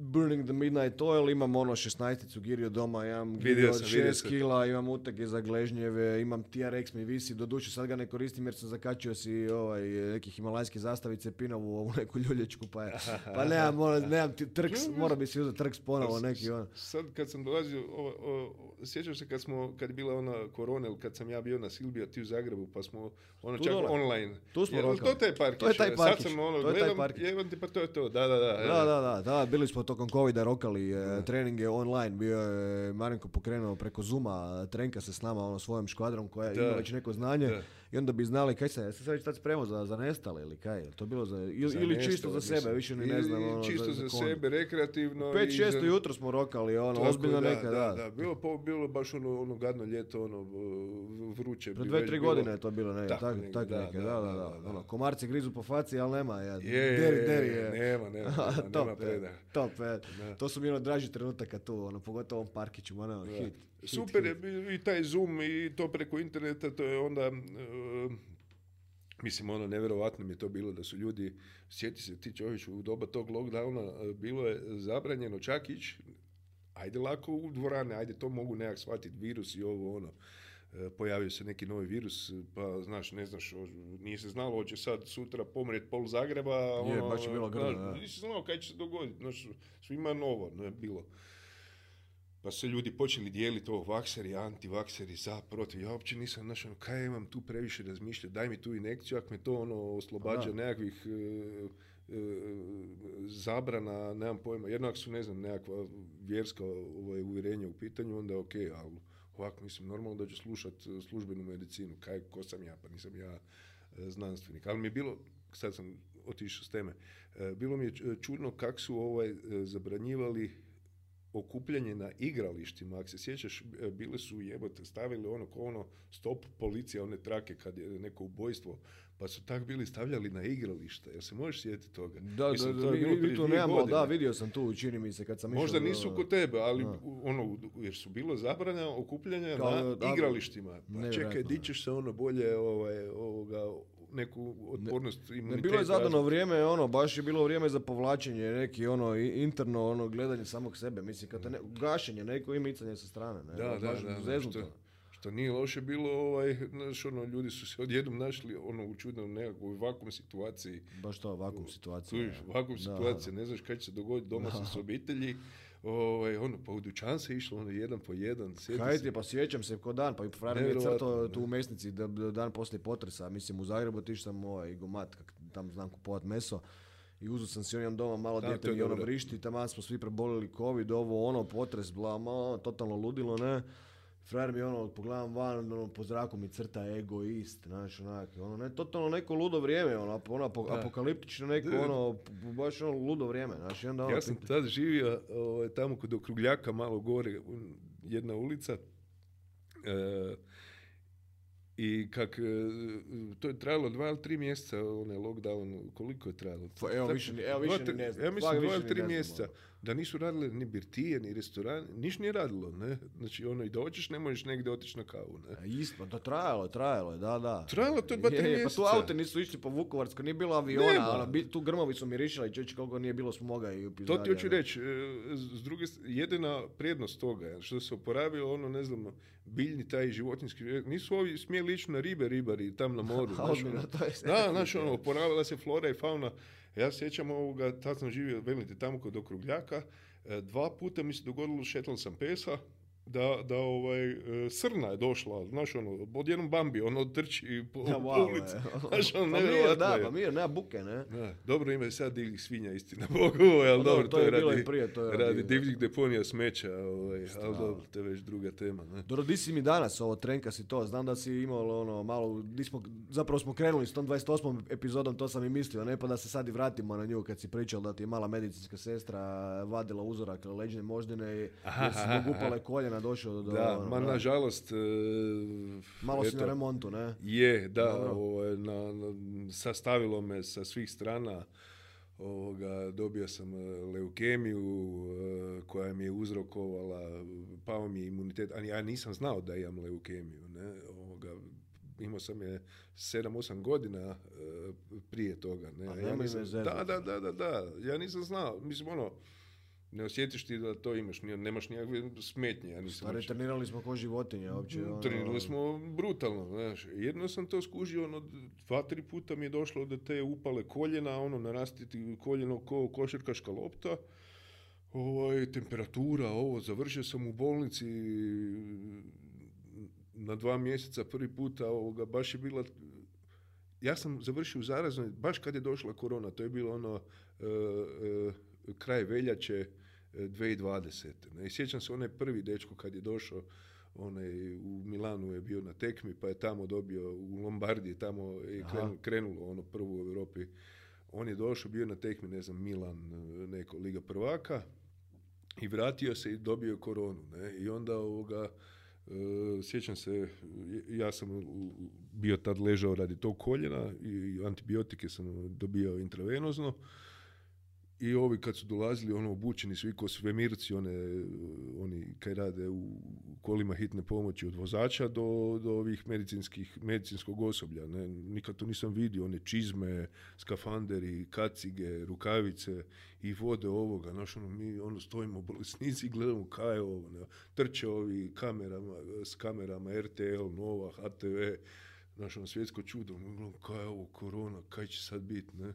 Burning the Midnight Oil, imam ono 16 girio doma, imam girio od 6 kila, imam utege za gležnjeve, imam TRX mi visi, doduše sad ga ne koristim jer sam zakačio si ovaj, neki himalajske zastavice pinovu ovu neku ljulječku, pa je, pa nemam, mora, nemam ti trks, mora bi si uzeti trks ponovo neki ono. Sad kad sam dolazio, o, sjećam se kad smo, kad je bila ona korona ili kad sam ja bio na Silbija ti u Zagrebu, pa smo ono tu čak dole. online. Tu smo Jer, to, taj parkić, to je taj parkić. Sad sam ono, to je gledam, taj pa to je to, da, da, da. Da, da, da, da, bili smo tokom covida rokali e, treninge online, bio je Marinko pokrenuo preko Zuma, trenka se s nama ono, svojom škvadrom koja ima već neko znanje i onda bi znali kaj se, se sad već tad spremao za, za nestale ili kaj, to bilo za, ili, za ili čisto za sebe, više ni ne znam. Ono, čisto za, za, sebe, rekreativno. 5-6 jutro smo rokali, ono, ozbiljno neka, da. da. Bilo, po, bilo baš ono, ono gadno ljeto, ono, vruće. Pred dve, tri godine je to bilo, ne, tak, tak, da, neke, da, da, da, Ono, komarci grizu po faci, ali nema, ja, je, deri, deri, je. Nema, nema, nema, nema preda. Top, to su mi ono draži trenutaka tu, ono, pogotovo ovom parkiću, ono, hit. Super je i taj Zoom i to preko interneta, to je onda, uh, mislim, ono, nevjerovatno mi je to bilo da su ljudi, sjeti se ti čovječ, u doba tog lockdowna bilo je zabranjeno čak ići, ajde lako u dvorane, ajde to mogu nekak shvatiti, virus i ovo, ono, e, pojavio se neki novi virus, pa znaš, ne znaš, nije se znalo, hoće sad sutra pomrijet pol Zagreba, je, ono, baš je bilo grdo, nisi znao kaj će se dogoditi, znaš, svima novo, ne, bilo. Pa su ljudi počeli dijeliti ovo vakseri, antivakseri, za, protiv. Ja uopće nisam našao, kaj imam tu previše razmišljati, daj mi tu inekciju, ako me to ono oslobađa nekakvih e, e, zabrana, nemam pojma. Jednak su, ne znam, nekakva vjerska ovaj, uvjerenja u pitanju, onda je ok, ali ovako mislim, normalno da ću slušati e, službenu medicinu, kaj, ko sam ja, pa nisam ja znanstvenik. Ali mi je bilo, sad sam otišao s teme, bilo mi je čudno kako su ovaj, zabranjivali okupljanje na igralištima, ako se sjećaš, e, bile su jebote, stavili ono ko ono stop policija, one trake kad je neko ubojstvo, pa su tak bili stavljali na igrališta. Jel se možeš sjetiti toga? Da, Mislim, da, da, mi, tu nemamo, da, vidio sam tu, čini mi se, kad sam Možda išao, nisu kod tebe, ali ono, jer su bilo zabrana okupljanja na igralištima. Pa čekaj, di ćeš se ono bolje ovaj, ovoga, neku otpornost ne, ne bilo je zadano vrijeme, ono, baš je bilo vrijeme za povlačenje, neki ono interno ono gledanje samog sebe, mislim, kad ne, gašenje, neko i micanje sa strane, ne, da, da, da, što, što nije loše bilo, ovaj, znaš, ono, ljudi su se odjednom našli ono, u čudnom nekakvoj vakum situaciji. Baš to, vakum situacija. vakum situacija, ne znaš kaj će se dogoditi doma sa s obitelji, ovaj, ono, pa u dućan se išlo ono jedan po jedan. Ti, pa sjećam se ko dan, pa i frajer mi je crto tu u mesnici da, dan poslije potresa, mislim u Zagrebu tiš sam ovaj gomat, kak tam znam kupovat meso. I uzeo sam si onim doma, malo dijete mi ono vrišti, tamo smo svi prebolili covid, ovo ono, potres, bla, malo, totalno ludilo, ne. Frajer mi ono, pogledam van, ono, po zraku mi crta egoist, znaš, onak, ono, ne, totalno neko ludo vrijeme, ono, ono apokaliptično neko, ono, baš ono ludo vrijeme, znaš, onda ono... Ja sam tad živio ovaj, tamo kod Okrugljaka, malo gore, jedna ulica, e, i kak, e, to je trajalo dva ili tri mjeseca, onaj lockdown, koliko je trajalo? Evo više, evo više ne znam. Ja mislim dva ili tri mjeseca. Da nisu radile ni birtije, ni restoran, niš nije radilo, ne? Znači, ono, i da hoćeš, ne možeš negdje otići na kavu, ne? A isto, to trajalo, trajalo je, da, da. Trajalo to je dva, tri mjeseca. Pa tu aute nisu išli po Vukovarsko, nije bilo aviona, ono, tu grmovi su mirišali, čeći koliko nije bilo smoga i. To ti hoću reći, e, s druge jedina prednost toga, što se oporavilo, ono, ne znam, biljni taj životinski, nisu ovi smjeli ići na ribe ribari tam na moru. znaš, ono, da, znaš, ono, oporavila se flora i fauna ja sjećam ovoga, tad sam živio, velite, tamo kod Okrugljaka, e, dva puta mi se dogodilo, šetal sam pesa, da, da ovaj, e, srna je došla, znaš ono, odjednom Bambi, ono trči po, ja, wow, ulici. Znaš ono, pa mir, da, pa mir, nema buke, ne? Da, dobro ima sad divljih svinja, istina Bogu, ovaj, ali pa dobro, to, je, radi, prije, to je radi, radi divljih deponija smeća, ovaj, ali dobro, to je već druga tema. Ne? Dobro, di si mi danas ovo, trenka si to, znam da si imao ono, malo, smo, zapravo smo krenuli s tom 28. epizodom, to sam i mislio, ne, pa da se sad i vratimo na nju, kad si pričao da ti je mala medicinska sestra vadila uzorak leđne moždine i jer si upale koljena došao do... Da, ma nažalost... E, Malo si na remontu, ne? Je, da, ovaj, na, sastavilo me sa svih strana. Ovoga, dobio sam e, leukemiju e, koja mi je uzrokovala, pao mi je imunitet, a ja nisam znao da imam leukemiju. Ne? Ovoga, imao sam je 7-8 godina prije toga. Ne? A ja nisam, da, da, da, da, da, ja nisam znao. Mislim, ono, ne osjetiš ti da to imaš, nemaš nikakve smetnje. Ja nisam Stare, trenirali smo ko životinje uopće. Ono... Trenirali smo brutalno, znaš. Jedno sam to skužio, ono, dva, tri puta mi je došlo da te upale koljena, ono, narastiti koljeno ko košarkaška lopta. Ovaj, temperatura, ovo, završio sam u bolnici na dva mjeseca prvi puta, ovoga, baš je bila ja sam završio u zaraznoj, baš kad je došla korona, to je bilo ono uh, uh, kraj veljače 2020. Ne? I sjećam se onaj prvi dečko kad je došao onaj, u Milanu je bio na tekmi pa je tamo dobio u Lombardiji tamo je krenulo ono prvo u Europi on je došao, bio na tekmi, ne znam, Milan, neko Liga prvaka i vratio se i dobio koronu. Ne? I onda ovoga, e, sjećam se, ja sam bio tad ležao radi tog koljena i antibiotike sam dobio intravenozno i ovi kad su dolazili, ono, obučeni svi ko svemirci, one, oni kaj rade u kolima hitne pomoći od vozača do, do ovih medicinskih, medicinskog osoblja. Ne? Nikad to nisam vidio, one čizme, skafanderi, kacige, rukavice i vode ovoga. Znaš, ono, mi ono, stojimo bolesnici i gledamo kaj je ovo. Ne? Trče ovi kamerama, s kamerama RTL, Nova, HTV, znaš, ono, svjetsko čudo. Kaj je ovo, korona, kaj će sad biti, ne?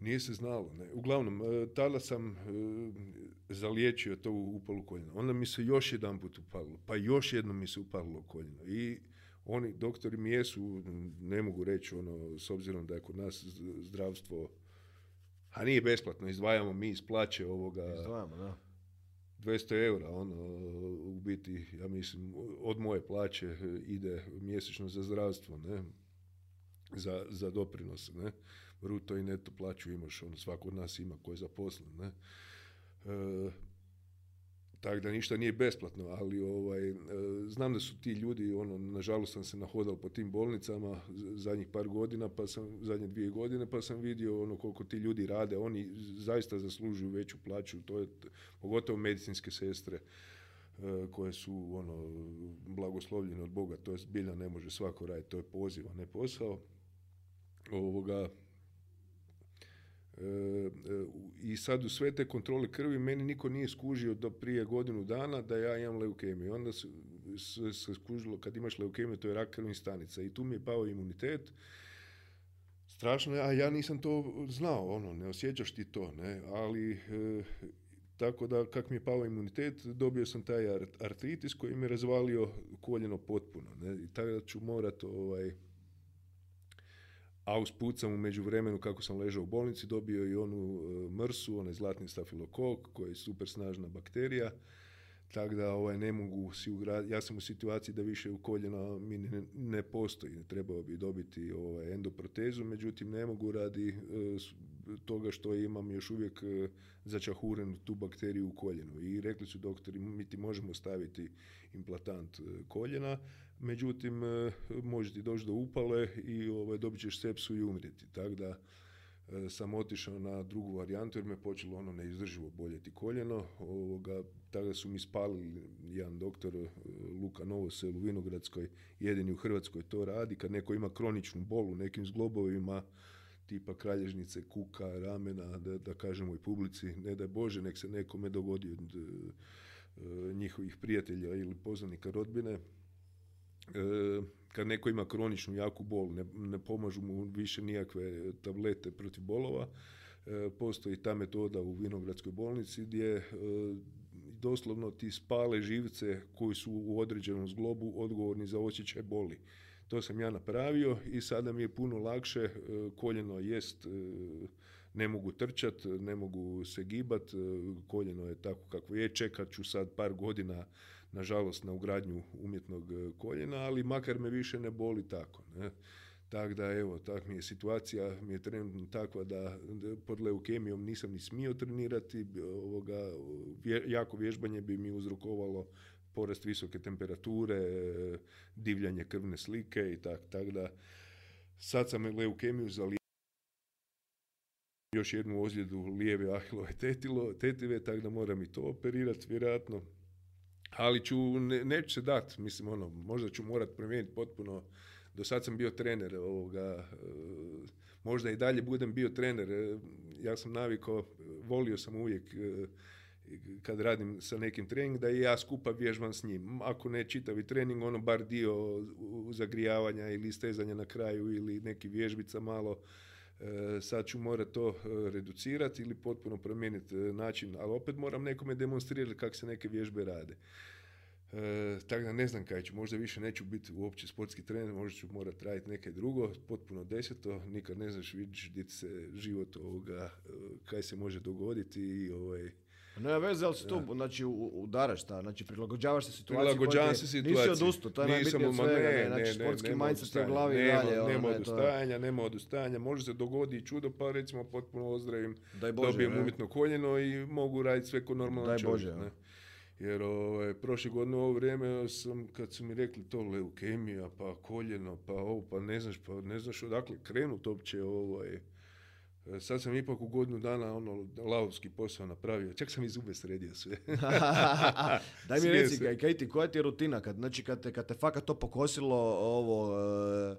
Nije se znalo. Ne. Uglavnom, e, tada sam e, zaliječio to upalu koljena. Onda mi se još jedan put upalilo, pa još jedno mi se upalilo koljeno. I oni, doktori mi jesu, ne mogu reći, ono, s obzirom da je kod nas zdravstvo, a nije besplatno, izdvajamo mi iz plaće ovoga... Izdvajamo, da. 200 eura, ono, u biti, ja mislim, od moje plaće ide mjesečno za zdravstvo, ne, za, za doprinos, ne bruto i neto plaću imaš, ono svako od nas ima koji je zaposlen, ne. E, tako da ništa nije besplatno, ali ovaj, e, znam da su ti ljudi, ono, nažalost sam se nahodao po tim bolnicama zadnjih par godina, pa sam, zadnje dvije godine, pa sam vidio ono koliko ti ljudi rade, oni zaista zaslužuju veću plaću, to je pogotovo medicinske sestre e, koje su ono blagoslovljene od Boga, to je zbilja ne može svako raditi, to je poziv, a ne posao ovoga, i sad u sve te kontrole krvi meni niko nije skužio do prije godinu dana da ja imam leukemiju. Onda se skužilo kad imaš leukemiju to je rak krvnih stanica i tu mi je pao imunitet. Strašno a ja nisam to znao, ono, ne osjećaš ti to, ne, ali e, tako da kak mi je pao imunitet, dobio sam taj artritis koji mi je razvalio koljeno potpuno, ne, i tada ću morat ovaj, a usput sam u međuvremenu kako sam ležao u bolnici dobio i onu e, mrsu, onaj zlatni stafilokok koji je super snažna bakterija. Tako da ovaj, ne mogu si ugraditi, ja sam u situaciji da više u koljena mi ne, ne postoji, trebao bi dobiti ovaj, endoprotezu, međutim ne mogu radi e, toga što imam još uvijek e, začahurenu tu bakteriju u koljenu. I rekli su doktori, mi ti možemo staviti implantant koljena, međutim e, može ti doći do upale i ovaj, dobit ćeš sepsu i umrijeti. Tako da e, sam otišao na drugu varijantu jer me počelo ono neizdrživo boljeti koljeno. Ovoga, tada su mi spalili jedan doktor e, Luka Novosel u Vinogradskoj, jedini u Hrvatskoj to radi. Kad neko ima kroničnu bolu nekim zglobovima, tipa kralježnice, kuka, ramena, da, da kažemo i publici, ne da Bože, nek se nekome dogodi od njihovih prijatelja ili poznanika rodbine, kad neko ima kroničnu jaku bol, ne, ne pomažu mu više nijakve tablete protiv bolova, e, postoji ta metoda u Vinogradskoj bolnici gdje e, doslovno ti spale živce koji su u određenom zglobu odgovorni za osjećaj boli. To sam ja napravio i sada mi je puno lakše, koljeno jest, ne mogu trčat, ne mogu se gibat, koljeno je tako kako je, čekat ću sad par godina nažalost na ugradnju umjetnog e, koljena, ali makar me više ne boli tako. Ne? Tako da, evo, tak mi je situacija, mi je trenutno takva da pod leukemijom nisam ni smio trenirati, ovoga, jako vježbanje bi mi uzrokovalo porast visoke temperature, divljanje krvne slike i tak, tak da sad sam leukemiju za još jednu ozljedu lijeve ahilove tetilo, tetive, tako da moram i to operirati vjerojatno ali ću, ne, neću se dat, mislim, ono, možda ću morat promijeniti potpuno, do sad sam bio trener ovoga, e, možda i dalje budem bio trener, e, ja sam navikao, volio sam uvijek e, kad radim sa nekim treningom, da i ja skupa vježbam s njim. Ako ne čitavi trening, ono bar dio zagrijavanja ili stezanja na kraju ili neki vježbica malo, sad ću morati to e, reducirati ili potpuno promijeniti e, način, ali opet moram nekome demonstrirati kako se neke vježbe rade. E, tako da ne znam kaj ću, možda više neću biti uopće sportski trener, možda ću morati raditi neke drugo, potpuno deseto, nikad ne znaš, vidiš gdje se život ovoga, kaj se može dogoditi i ovaj, nema veze, ali si tu, znači, udaraš ta, znači, prilagođavaš se situaciji. Prilagođavam se situaciji. Nisi odustao, to je najbitnije od svega, ne, znači, sportski mindset u glavi nema, dalje. Ono, nema odustajanja, nema odustajanja, može se dogodi čudo, pa recimo potpuno ozdravim, Daj Bože, dobijem ne? umjetno koljeno i mogu raditi sve ko normalno Daj čovjek. Bože, ne. Jer ovaj, prošle godine u ovo vrijeme sam, kad su mi rekli to leukemija, pa koljeno, pa ovo, pa ne znaš, pa ne znaš odakle krenut uopće ovaj, sad sam ipak u godinu dana ono lavovski posao napravio. Čak sam i zube sredio sve. Daj mi reci, kaj, kaj ti, koja ti je rutina? Kad, znači, kad te, kad te fakat to pokosilo ovo, e,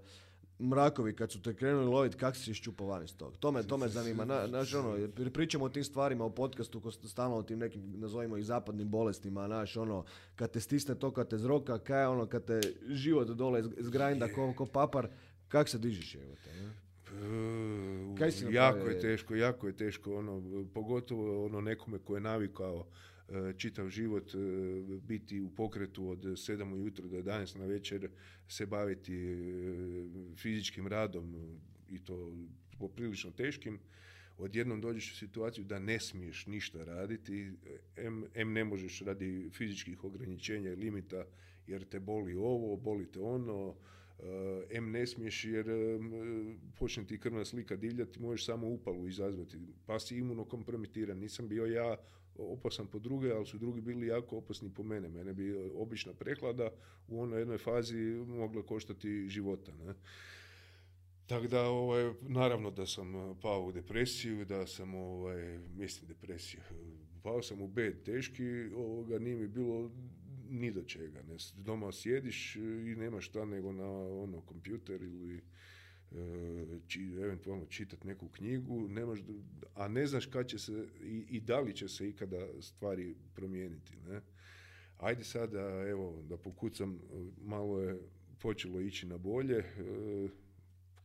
mrakovi, kad su te krenuli loviti, kak si iščupao van iz tog? To me, to me zanima. Na, naš, ono, pričamo o tim stvarima u podcastu, ko stalno o tim nekim, nazovimo ih zapadnim bolestima, naš, ono, kad te stisne to, kad te zroka, kaj ono, kad te život dole zgrinda ko, ko papar, kak se dižiš, evo te, ne? Kaj si jako je teško, jako je teško, ono, pogotovo ono nekome ko je navikao e, čitav život e, biti u pokretu od 7 ujutro do 11 na večer, se baviti e, fizičkim radom i to poprilično teškim, odjednom dođeš u situaciju da ne smiješ ništa raditi, em, em ne možeš radi fizičkih ograničenja i limita jer te boli ovo, boli te ono, M ne smiješ jer počne ti krvna slika divljati, možeš samo upalu izazvati, pa si imunokompromitiran. Nisam bio ja opasan po druge, ali su drugi bili jako opasni po mene. Mene bi obična preklada u onoj jednoj fazi mogla koštati života. Ne? Tako da, ovaj, naravno da sam pao u depresiju, da sam, ovaj, mislim depresiju, pao sam u bed teški, ovoga, nije mi bilo ni do čega. Ne. Doma sjediš i nemaš šta nego na ono kompjuter ili či, eventualno čitati neku knjigu, nemaš, a ne znaš kad će se i, i da li će se ikada stvari promijeniti. Ne? Ajde sada, evo, da pokucam, malo je počelo ići na bolje.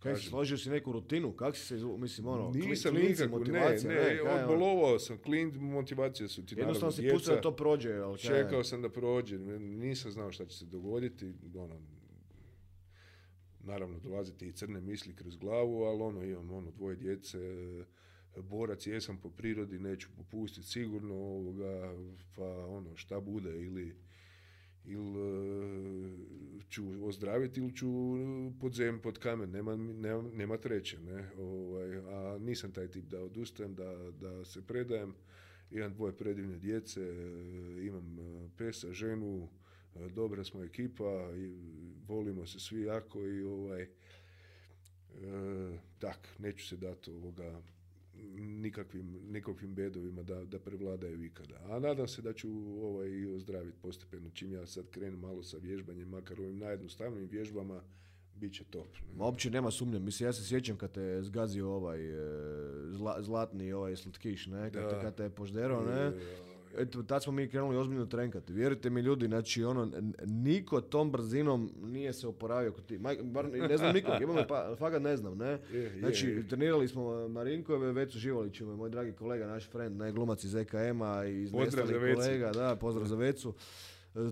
Si složio si neku rutinu? Kako si se, mislim, ono, Nisam klinci, motivacija, ne, ne, ne odbolovao sam, klin, motivacija su ti Jednostavno si pustio da to prođe, ali Čekao sam da prođe, nisam znao šta će se dogoditi, ono, naravno dolaziti i crne misli kroz glavu, ali ono, imam ono, dvoje djece, borac jesam po prirodi, neću popustiti sigurno, ovoga, pa ono, šta bude, ili ili e, ću ozdraviti ili ću pod zem, pod kamen, nema, nema, nema treće. Ne? Ovaj, a nisam taj tip da odustajem, da, da se predajem. Imam dvoje predivne djece, e, imam e, pesa, ženu, dobra smo ekipa, volimo se svi jako i ovaj, tak, neću se dati ovoga nikakvim, nikakvim bedovima da, da prevladaju ikada. A nadam se da ću ovaj, i ozdraviti postepeno. Čim ja sad krenem malo sa vježbanjem, makar ovim najjednostavnijim vježbama, bit će top. Ma uopće nema sumnje. Mislim, ja se sjećam kad te zgazio ovaj e, zla, zlatni ovaj slatkiš, ne? Kad, te, kad te je požderao, ne? Eto, tad smo mi krenuli ozbiljno trenkati. Vjerujte mi ljudi, znači ono, niko tom brzinom nije se oporavio kod ti. Bar, ne znam nikog, imam pa, fakat ne znam, ne? Znači, trenirali smo Marinkove, Vecu Živaliću, moj dragi kolega, naš friend, ne, glumac iz EKM-a, iz Pozdrav kolega, da, pozdrav za Vecu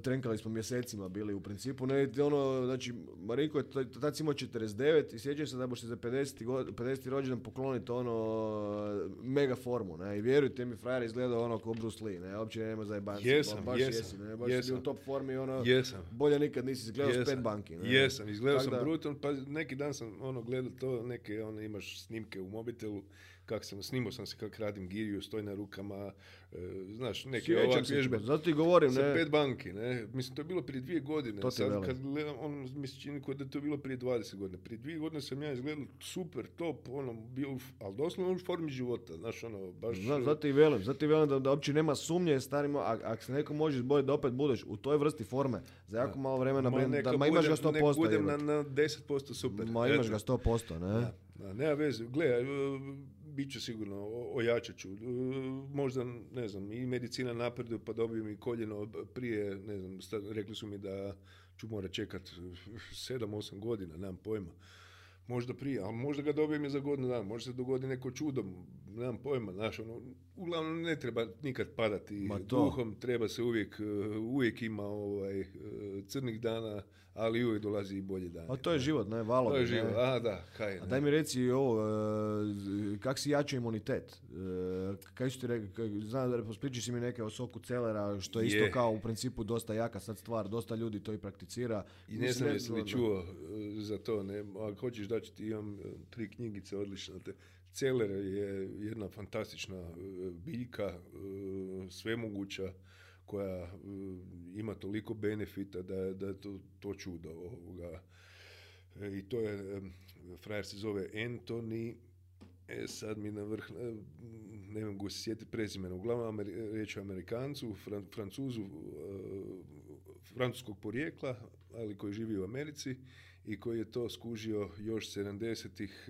trenkali smo mjesecima bili u principu. Ne, ono, znači, Marinko je tad imao 49 i sjećam se da boš za 50. 50. rođendan pokloniti ono mega formu, ne, i vjerujte mi, frajer izgleda ono kao Bruce Lee, ne, uopće nema za jebanci. Jesam, baš jesam, jesi, ne, baš jesam. u top formi, ono, jesam. bolje nikad nisi izgledao s pet banki. Ne. Jesam, izgledao sam brutalno, pa neki dan sam ono gledao to, neke, ono, imaš snimke u mobitelu, kak sam, snimao sam se kak radim giriju, stoj na rukama, e, znaš, neke ovak vježbe. Zato ti govorim, ne? Sa pet banki, ne? Mislim, to je bilo prije dvije godine. To Sad kad gledam, on mi se čini da je to bilo prije 20 godina. Prije dvije godine sam ja izgledao super, top, ono, bio, ali doslovno u formi života, znaš, ono, baš... Znaš, zato i velim, zato i velim da, da uopće nema sumnje starimo, a ako se neko može izboriti da opet budeš u toj vrsti forme, za jako malo vremena, ma, da, ma imaš ga 100%. Nek budem na, na 10% super. Ma imaš ga 100%, ne? Da, da, nema veze. Gle, bit ću sigurno, ojačat ću. E, možda, ne znam, i medicina napreduje pa dobijem i koljeno prije, ne znam, rekli su mi da ću morat čekat 7-8 godina, nemam pojma. Možda prije, ali možda ga dobijem i za godinu dana, možda se dogodi neko čudo, nemam pojma, znaš, ono, uglavnom ne treba nikad padati Ma duhom, treba se uvijek, e, uvijek ima ovaj, e, crnih dana, ali uvijek dolazi i bolji dan. A to je život, ne, valo. To je život, a da, kaj. A daj mi reci ovo, e, kak si jačao imunitet? Kaj su ti rekli, znam da pospriči si mi neke o soku celera, što je, isto kao u principu dosta jaka sad stvar, dosta ljudi to i prakticira. I ne znam jesi li čuo za to, ne, ako hoćeš da ću ti imam tri knjigice odlične, Celer je jedna fantastična e, biljka, e, svemoguća, koja e, ima toliko benefita da, da je to, to čudo. Ovoga. I to je, frajer se zove Anthony, e, sad mi na vrh, ne mogu se sjetiti prezimena, uglavnom riječ o Amerikancu, Francuzu, francuskog porijekla, ali koji živi u Americi i koji je to skužio još 70-ih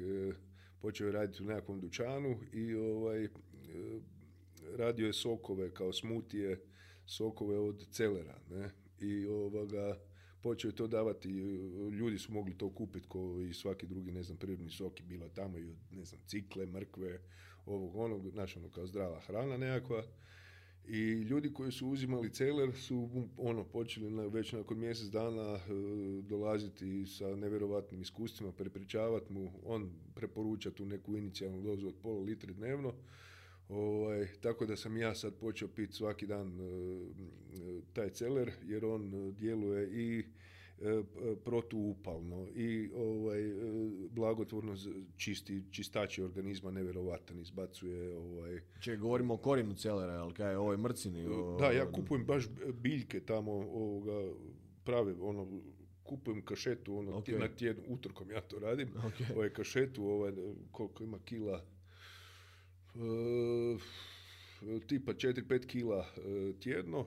počeo je raditi u nekakvom dućanu i ovaj, e, radio je sokove kao smutije, sokove od celera. Ne? I ovoga, počeo je to davati, ljudi su mogli to kupiti kao i svaki drugi, ne znam, prirodni sok je bilo tamo i od, ne znam, cikle, mrkve, ovog, onog, znači ono kao zdrava hrana nekakva. I ljudi koji su uzimali celer su ono počeli na, već nakon mjesec dana e, dolaziti sa nevjerojatnim iskustvima, prepričavati mu, on preporuča tu neku inicijalnu dozu od pola litre dnevno. Ovaj, tako da sam ja sad počeo piti svaki dan e, taj celer jer on djeluje i E, protuupalno i ovaj, e, blagotvorno čisti, čistači organizma nevjerovatan, izbacuje ovaj... Če govorimo o korijenu celera, jel kaj, ovoj mrcini? O... Da, ja kupujem baš biljke tamo, ovoga, prave, ono, kupujem kašetu, ono, okay. na tjednu, utorkom ja to radim, okay. ovaj kašetu, ovaj, koliko ima kila, e, tipa 4-5 kila tjedno,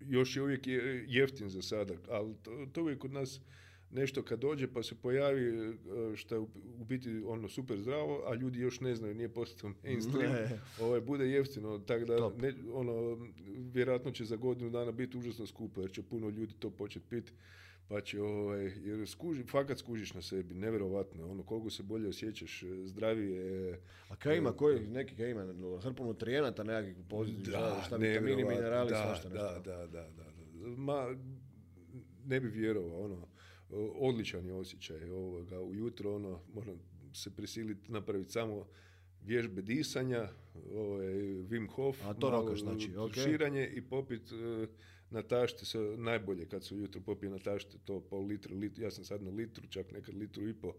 još je uvijek jeftin za sada, ali to, to uvijek kod nas nešto kad dođe pa se pojavi što je u biti ono super zdravo, a ljudi još ne znaju, nije postao mainstream, ne. ovaj, bude jeftino, tako da ne, ono, vjerojatno će za godinu dana biti užasno skupo, jer će puno ljudi to početi piti pa će, ovaj, jer skuži, fakat skužiš na sebi, nevjerovatno, ono, koliko se bolje osjećaš, zdravije. A kaj ima, koji, neki kaj ima, hrpu nutrijenata nekakvih pozitivnih, da, šta vitamini, minerali, da, svašta nešto. Da, da, da, da, Ma, ne bi vjerovao, ono, odličan je osjećaj ovoga, ujutro, ono, moram se prisiliti napraviti samo vježbe disanja, ovaj, Wim Hof, A to rokaš, znači, okay. širanje i popit uh, na tašte se najbolje kad se ujutro popije na tašte to pol litra, lit, ja sam sad na litru, čak nekad litru i po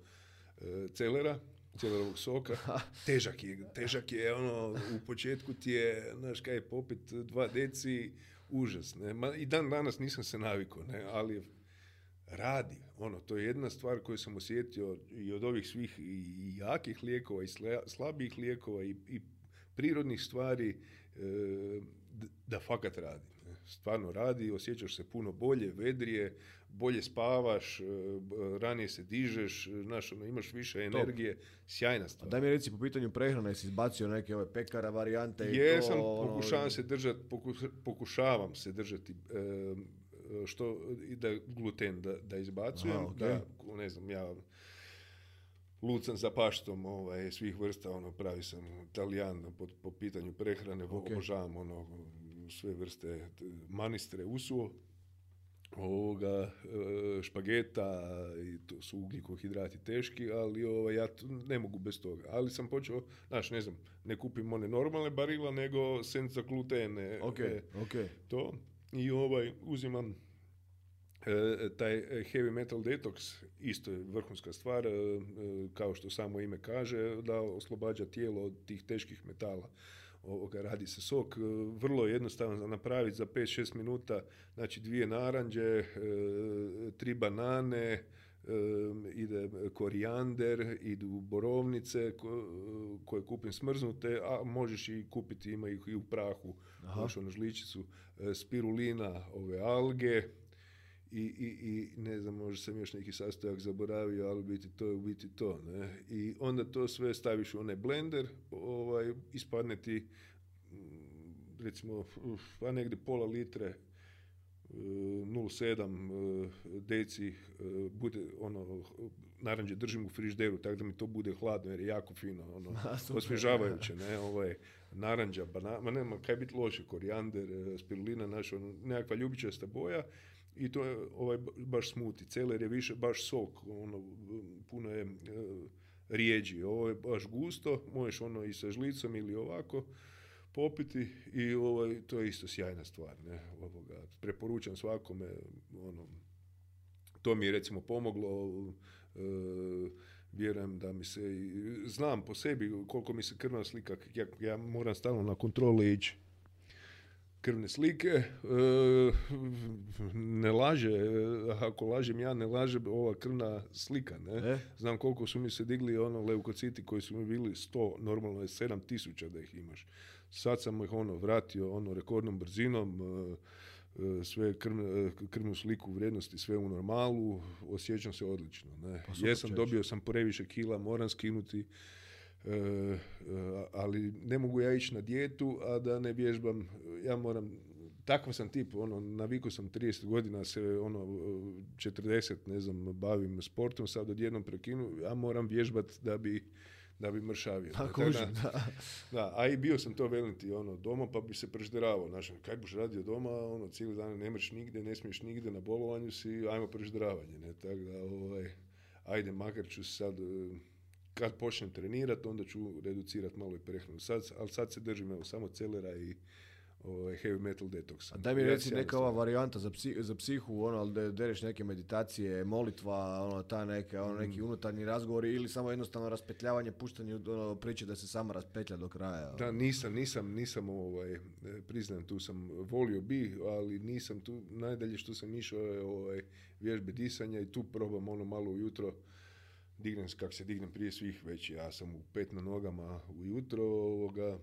e, celera, celerovog soka. težak je, težak je, ono, u početku ti je, znaš kaj je popit dva deci, užas, ne, Ma, i dan danas nisam se navikao, ne, ali radi, ono, to je jedna stvar koju sam osjetio i od ovih svih i jakih lijekova i slabijih lijekova i, i prirodnih stvari, e, da fakat radi stvarno radi, osjećaš se puno bolje, vedrije, bolje spavaš, e, ranije se dižeš, znaš, ono, imaš više energije, Top. sjajna stvar. daj mi reci po pitanju prehrane, jesi izbacio neke ove pekara varijante Jesam, to, ono, pokušavam se držati, pokušavam se držati e, što, da gluten da, da izbacujem, Aha, da, ne znam, ja lucan za paštom ovaj, svih vrsta, ono, pravi sam talijan po, po pitanju prehrane, okay. obožavam ono, sve vrste manistre usuo, ovoga, e, špageta i to su ugljikohidrati teški, ali ovaj, ja ne mogu bez toga. Ali sam počeo, znaš, ne znam, ne kupim one normalne barila, nego senza glutene. Ok, e, ok. To. I ovaj, uzimam e, taj heavy metal detox isto je vrhunska stvar, kao što samo ime kaže, da oslobađa tijelo od tih teških metala ovoga, radi se sok, e, vrlo jednostavno za napraviti za 5-6 minuta, znači dvije naranđe, e, tri banane, e, ide korijander, idu borovnice koje kupim smrznute, a možeš i kupiti, ima ih i u prahu, možeš ono žličicu, spirulina, ove alge, i, i, i ne znam, možda sam još neki sastojak zaboravio, ali biti to je u biti to. Ne? I onda to sve staviš u onaj blender, ovaj, ispadne ti mm, recimo pa negdje pola litre 0,7 e, e, deci e, bude ono naranđe držim u frižderu tako da mi to bude hladno jer je jako fino ono osvježavajuće ne ovaj naranđa banana ma nema kaj biti loše korijander spirulina naša ono, nekakva ljubičasta boja i to je ovaj baš smuti. Celer je više baš sok, ono, puno je e, rijeđi. Ovo je baš gusto, možeš ono i sa žlicom ili ovako popiti i ovaj, to je isto sjajna stvar. Ne? Ovoga, preporučam svakome, ono, to mi je recimo pomoglo, e, vjerujem da mi se, znam po sebi koliko mi se krvna slika, ja, ja moram stalno na kontrole ići krvne slike, e, ne laže, ako lažem ja, ne laže ova krvna slika, ne? E? Znam koliko su mi se digli ono leukociti koji su mi bili 100, normalno je 7000 da ih imaš. Sad sam ih ono vratio ono rekordnom brzinom, e, sve krvnu sliku vrijednosti sve u normalu, osjećam se odlično. Ne? Pa Jesam, dobio sam previše kila, moram skinuti, E, e, ali ne mogu ja ići na dijetu, a da ne vježbam, ja moram, takav sam tip, ono, naviku sam 30 godina se, ono, 40, ne znam, bavim sportom, sad odjednom prekinu, ja moram vježbat da bi da bi mršavio. Pa, da, da. a i bio sam to veliti ono, doma, pa bi se prežderavao. Znaš, kaj buš radio doma, ono, cijeli dan ne mreš nigdje, ne smiješ nigdje, na bolovanju si, ajmo prežderavanje, ne, tako da, ovaj, ajde, makar ću sad, kad počnem trenirati, onda ću reducirati malo i prehranu. Sad, ali sad se držim evo, samo celera i ovaj, heavy metal detox. A daj mi reci neka ova varijanta za, psi, za psihu, ono, ali da dereš neke meditacije, molitva, ono, ta neka, ono, neki mm. unutarnji razgovori ili samo jednostavno raspetljavanje, puštanje ono, priče da se sama raspetlja do kraja. Ono. Da, nisam, nisam, nisam, ovaj, priznam, tu sam volio bi, ali nisam tu, najdalje što sam išao je ovaj, vježbe disanja i tu probam ono malo ujutro dignem kako se dignem prije svih već ja sam u pet na nogama ujutro ovoga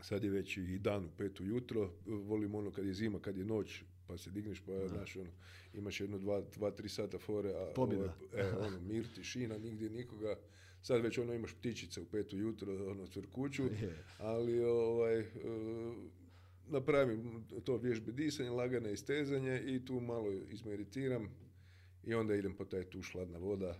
sad je već i dan u pet ujutro volim ono kad je zima kad je noć pa se digneš, pa znaš, ono, imaš jedno dva, dva, tri sata fore, a Pobjeda. e, ono, mir, tišina, nigdje nikoga, sad već ono imaš ptičice u pet ujutro, ono, cvrkuću, ali ovaj, e, napravim to vježbe disanja, lagane istezanje i tu malo izmeditiram i onda idem po taj tuš hladna voda.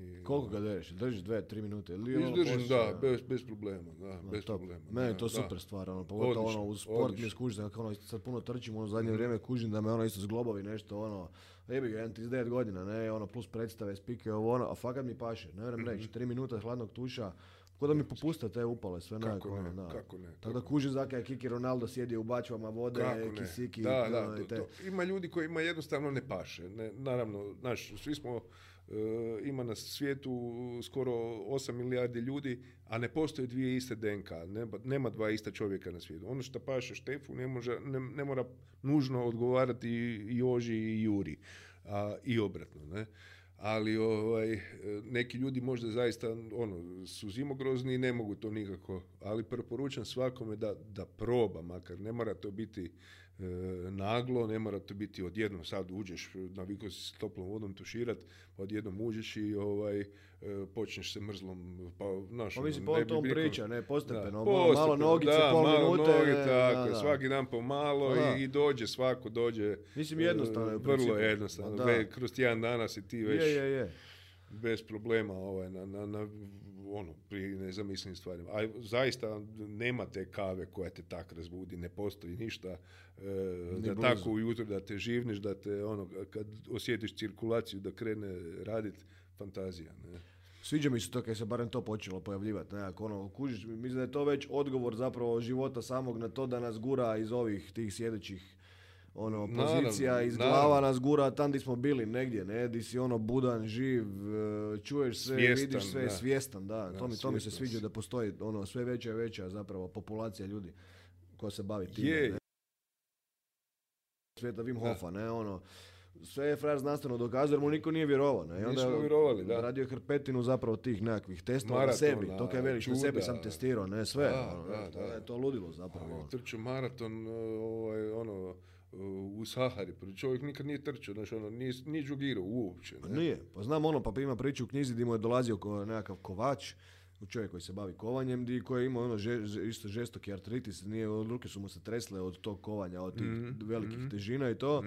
I, Koliko ga držiš? Držiš dve, tri minute? Ili ono Izdržim, poslije- da, bez, bez problema, da, bez Top. problema. Je da, to da. super stvar, ono, pogotovo ono, uz sport mi je skužiti, kako ono, sad puno trčim, ono, u zadnje vrijeme kužim da me ono isto zglobovi nešto, ono, jebi ga, jedan 39 godina, ne, ono, plus predstave, spike, ovo, ono, a fakat mi paše, ne vjerujem reći, tri minuta hladnog tuša, ko da mi popuste te upale, sve Mhm. Kako nekako, ne, ono, da. kako ne, Tako da kužim zaka je Kiki Ronaldo sjedio u bačvama vode, Kako ne? kisiki, da, da, i to, to. Ima ljudi kojima jednostavno ne paše. Ne, naravno, znaš, svi smo, ima na svijetu skoro 8 milijardi ljudi, a ne postoje dvije iste DNK. Nema, dva ista čovjeka na svijetu. Ono što paše Štefu ne, može, ne, ne mora nužno odgovarati i Joži i Juri. A, I obratno, ne? Ali ovaj, neki ljudi možda zaista ono, su zimogrozni i ne mogu to nikako, ali preporučam svakome da, da proba, makar ne mora to biti e, naglo, ne mora to biti odjednom sad uđeš, navikao si s toplom vodom tuširat, pa odjednom uđeš i ovaj, e, počneš se mrzlom, pa znaš, Pa ono, mislim, po bi tom priča, ne, postepeno, da, malo, malo postepeno, nogice, da, pol malo minute, noge, ne, tako, da, da. svaki dan po malo Da. i, i dođe svako, dođe. Mislim, jednostavno je u e, Vrlo jednostavno, Da. Kroz tjedan dana si ti već Je, je, je. bez problema ovaj, na, na, na ono, pri nezamislim stvarima. A zaista nema te kave koja te tak razbudi, ne postoji ništa e, da blizu. tako ujutro da te živniš, da te ono, kad osjetiš cirkulaciju da krene radit, fantazija. Ne? Sviđa mi se to kad se barem to počelo pojavljivati, nekako ono, kužiš, mislim da je to već odgovor zapravo života samog na to da nas gura iz ovih tih sjedećih ono, Naravno, pozicija, iz naravno. glava nas gura tam gdje smo bili negdje, ne, di si ono budan, živ, e, čuješ sve, Svjestan, vidiš sve, da. svjestan, da, Da, to mi, to mi se sviđa da postoji ono, sve veća i veća zapravo populacija ljudi koja se bavi time, Je, ne. Svijeta Wim Hofa, ne, ono, sve je frajer znanstveno dokazao jer mu niko nije vjerovao, ne, i onda Nismo vjerovali, da. radio je hrpetinu zapravo tih nekakvih testova na sebi, to kaj veliš, na sebi sam testirao, ne, sve, Da, ono, da, to, da. je to ludilo zapravo. Trču maraton ovaj, ono, u Sahari, pa čovjek nikad nije trčao, znači ono, nije, nije džugirao uopće. Pa Ne? nije, pa znam ono, pa ima priču u knjizi gdje mu je dolazio ko nekakav kovač, čovjek koji se bavi kovanjem, di koji je imao ono že- isto žestoki artritis, nije, ruke su mu se tresle od tog kovanja, od tih Mhm, velikih težina i to.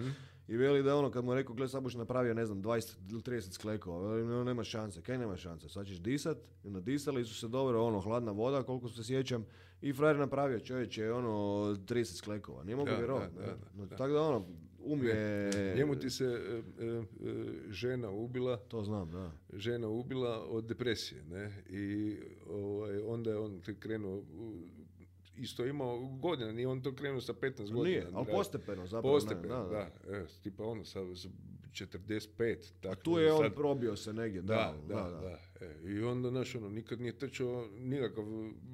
I veli da ono, kad mu je rekao, gle, sad buš napravio, ne znam, 20 ili 30 sklekova, veli, no, nema šanse, kaj nema šanse, sad ćeš disat, i onda disali su se dobro, ono, hladna voda, koliko se sjećam, i frajer napravio čovječe, ono, 30 sklekova, nije mogu Da, vjerovati. da, da, No, da. Tako da ono, um je... Njemu ti se e, e, e, žena ubila, To znam, da. žena ubila od depresije, ne? I ovaj, onda je on krenuo, isto imao godina, nije on to krenuo sa 15 godina. Nije, ali postepeno zapravo. ne, Postepeno, da, e, tipa ono, sa 45. Tako, Tu je on sad- probio se negdje, Da, da, da, da. E, I onda, znaš, ono, nikad nije trčao, nikakav,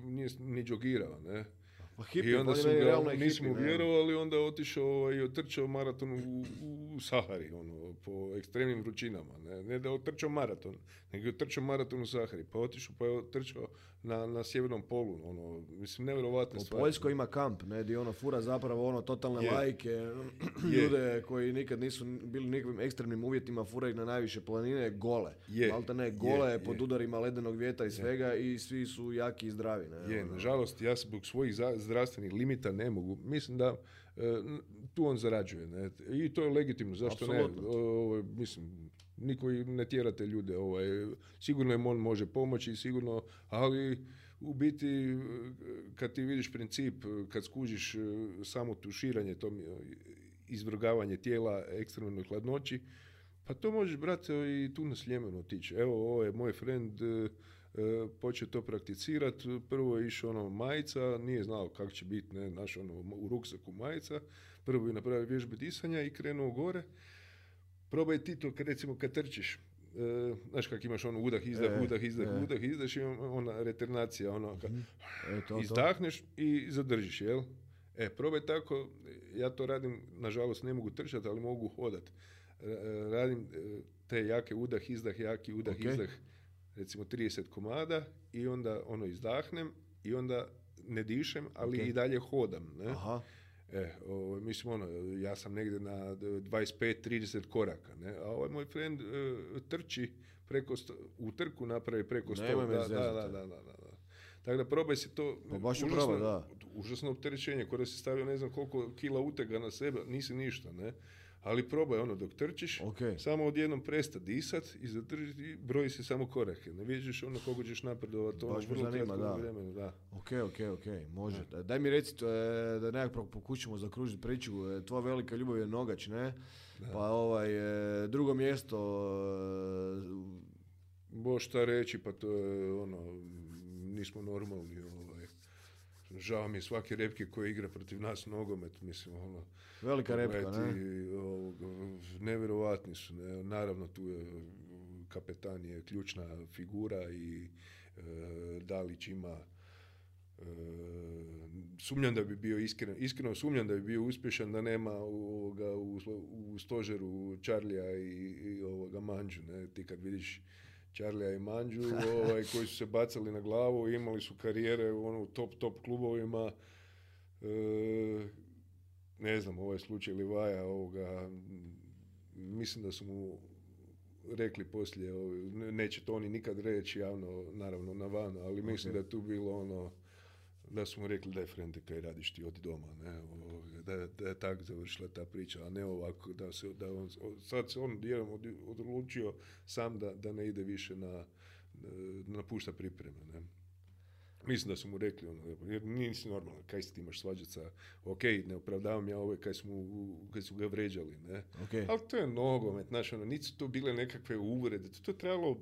nije ni džogirao, ne? Pa hipi, I onda pa su ga, je nismo vjerovali, onda otišao ovaj, i otrčao maraton u, u Sahari, ono, po ekstremnim vrućinama. Ne, ne da je otrčao maraton, nego je otrčao maraton u Sahari, pa je otišao, pa je otrčao na, na sjevernom polu, ono, mislim, nevjerovatne U stvari. Poljskoj ima kamp, ne, di ono fura zapravo ono totalne Je. lajke, ljude koji nikad nisu bili u nikakvim ekstremnim uvjetima, fura ih na najviše planine, gole. Je, Malte ne, je, gole je. pod udarima ledenog vjetra i svega i svi su jaki i zdravi. Ne, Je, ono. nažalost, ja zbog svojih zdravstvenih limita ne mogu. Mislim da e, tu on zarađuje. Ne? I to je legitimno, zašto Apsolutno. ne? O, mislim, niko ne tjera te ljude. Ovaj, sigurno im on može pomoći, sigurno, ali u biti, kad ti vidiš princip, kad skužiš e, samo tuširanje, to izvrgavanje tijela ekstremnoj hladnoći, pa to možeš, brate, i tu na Sljemenu otići. Evo, ovo je moj friend, e, e, počeo to prakticirati. Prvo je išao ono majica, nije znao kako će biti, ne, naš ono u ruksaku majica. Prvo je napravio vježbe disanja i krenuo gore. Probaj ti to, kad recimo kad trčiš, e, znaš kak imaš ono udah, izdah, E, udah, izdah, e. udah, izdaš i on- ona reternacija, ono, kad E, to, to. izdahneš i zadržiš, jel? E, probaj tako, ja to radim, nažalost ne mogu trčati, ali mogu hodat. Radim te jake udah, izdah, jaki udah, izdah, recimo 30 komada i onda ono izdahnem i onda ne dišem, ali i dalje hodam. Ne? Aha. E, o, mislim, ono, ja sam negdje na 25-30 koraka, ne? A ovaj moj friend e, trči preko, sto, u trku napravi preko 100. Da, da, da, da, da, da. Tako da probaj si to, pa baš užasno, da. užasno opterećenje, kada si stavio ne znam koliko kila utega na sebe, nisi ništa, ne? Ali probaj ono dok trčiš, okay. samo odjednom presta disat i zadrži, broji se samo korake. Ne vidiš ono koliko ćeš napredovati. Ono, me zanima, da. Vremenu, da. Ok, ok, ok, može. Da. Daj mi reci, je, da nekako pokušamo zakružiti priču. E, tvoja velika ljubav je nogač, ne? Da. Pa ovaj, e, drugo mjesto... E, Bo šta reći, pa to je ono, nismo normalni. Ovaj. Žao mi je svake repke koji igra protiv nas nogomet, mislim, ono, Velika repka, ne? Nevjerovatni su. Ne? Naravno, tu je kapetan je ključna figura i e, Dalić ima e, sumnjam da bi bio iskreno, iskreno sumnjam da bi bio uspješan da nema ovoga, u, u stožeru Čarlija i, i ovoga Manđu. Ne? Ti kad vidiš Čarlija i Manđu ovaj, koji su se bacali na glavu, imali su karijere u ono, top, top klubovima. E, ne znam, ovaj slučaj Livaja, ovoga, mislim da su mu rekli poslije, neće to oni nikad reći javno, naravno na van, ali mislim da je tu bilo ono, da su mu rekli da je frente kaj radiš ti od doma, ne, da, da je tako završila ta priča, a ne ovako, da se, da on, sad se on odlučio sam da, da ne ide više na, napušta pripreme, ne. Mislim da su mu rekli, ono, jer nisi normalno, kaj si ti imaš svađati sa, ok, ne opravdavam ja ove kaj, smo, kaj su ga vređali, ne. Okay. Ali to je nogomet, znaš, ono, nisu to bile nekakve uvrede, to je trebalo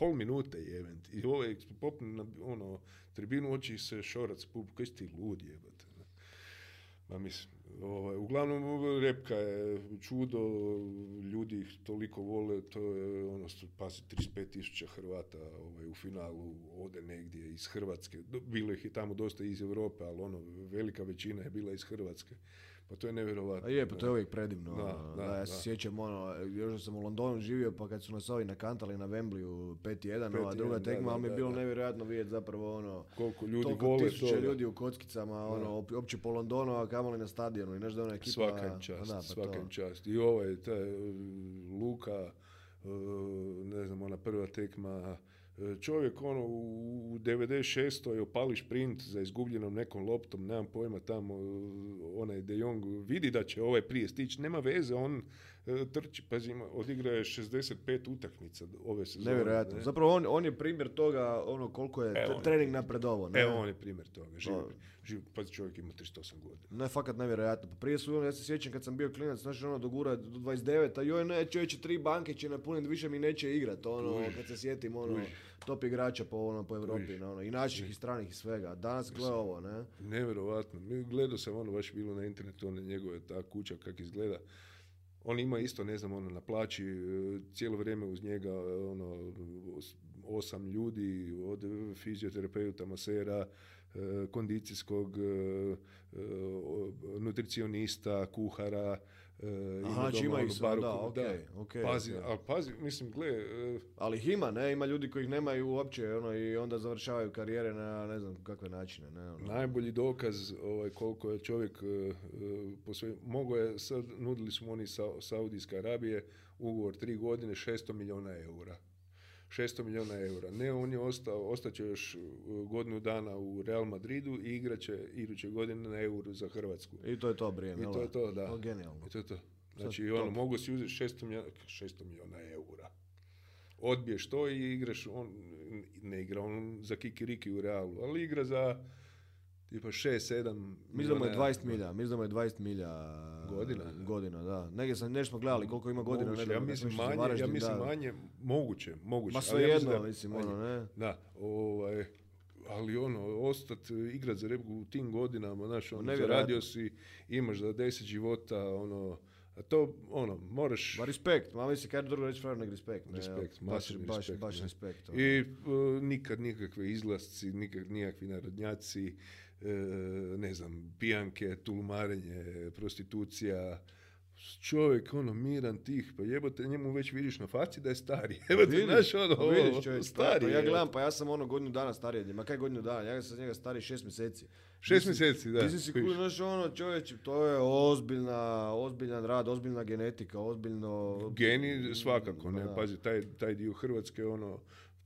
pol minute jebent. I ovaj popne na ono, tribinu oči se šorac pup, kaj si ti lud jebate. Ma mislim, ovaj, uglavnom repka je čudo, ljudi ih toliko vole, to je ono, pasi 35 tisuća Hrvata ovaj, u finalu ode negdje iz Hrvatske. Bilo ih je tamo dosta iz Europe, ali ono, velika većina je bila iz Hrvatske. Pa to je nevjerovatno. A je, pa to je uvijek predivno. Da, ono, da, da, ja se sjećam, ono, još sam u Londonu živio, pa kad su nas ovi nakantali na Wembleyu 5-1, ova druga tekma, ali mi je bilo nevjerojatno vidjeti zapravo ono... Koliko ljudi vole to. ljudi u kockicama, ono, opće po Londonu, a kamoli na stadionu i nešto da ona ekipa... Svaka im čast, pa svaka im čast. I ovaj, taj Luka, ne znam, ona prva tekma, čovjek ono u 96. je opali šprint za izgubljenom nekom loptom, nemam pojma tamo, onaj De Jong vidi da će ovaj prije stići, nema veze, on e, trči, pazi, odigra je 65 utakmica ove sezone. Nevjerojatno. Ne? Zapravo on, on je primjer toga ono koliko je e, trening napredovo. Ne? Evo on je primjer toga. Živ, pazi čovjek ima 38 godina. Ne, fakat nevjerojatno. Pa prije su, ja se sjećam kad sam bio klinac, znači ono dogura do 29, a joj ne, čovječe tri banke će napuniti, više mi neće igrat, ono, kad se sjetim, ono, Uj. top igrača po, ono, po Europi, ono, i naših i stranih i svega. Danas gleda ovo, ne? Nevjerovatno. Mi gledao sam, ono, baš bilo na internetu, one njegove, ta kuća, kak izgleda. On ima isto, ne znam, ono, na plaći, e, cijelo vrijeme uz njega, ono, osam ljudi, od fizioterapeuta, masera, e, kondicijskog, e, nutricionista, kuhara, Uh, Aha, znači ima ih da, okay, okay, pazi, okay. ali pazi, mislim, gle... Uh, ali ih ima, ne, ima ljudi koji ih nemaju uopće, ono, i onda završavaju karijere na ne znam kakve načine, ne, ono. Najbolji dokaz ovaj, koliko je čovjek uh, posve, mogo je, sad nudili su oni sa, Saudijske Arabije ugovor tri godine, 600 milijuna eura. 600 milijuna eura. Ne, on je ostao, ostaće još godinu dana u Real Madridu i igraće iduće godine na euru za Hrvatsku. I to je to brijem, I to je to, da. O, genijalno. I to je to. Znači, ono, mogu si uzeti 600 milijuna, 600 milijuna eura. Odbiješ to i igraš, on ne igra on za kikiriki u Realu, ali igra za tipa 6-7 Mislim da je 20 milja, mislim da je 20 milja godina. Godina, da. Negdje sam nešto gledali koliko ima godina. Moguće, ja mislim manje, ja mislim manje, moguće, moguće. Ma sve jedno, da, mislim, ono, ne. Da, ovaj, ali ono, ostat, igrat za repu u tim godinama, znaš, ono, zaradio si, imaš za deset života, ono, a to, ono, moraš... Ba respekt, malo se kaj drugo reći, nek respekt. Ne, respekt, baš, baš, respekt. Baš respekt ono. I uh, nikad nikakve izlasci, nikad nikakvi narodnjaci, ne znam, pijanke, tulumarenje, prostitucija, čovjek, ono, miran, tih, pa jebote, njemu već vidiš na faci da je stari. Jebote, znaš, ono, pa vidiš, čovjek, stari. Pa, ja gledam, pa ja sam ono godinu dana stariji, ma kaj godinu dana, ja sam njega stari šest mjeseci. Šest mjeseci, da. Ti si kuži, znaš, ono, čovječ, to je ozbiljna, ozbiljan rad, ozbiljna genetika, ozbiljno... Geni svakako, ne, pazi, taj, taj dio Hrvatske, ono,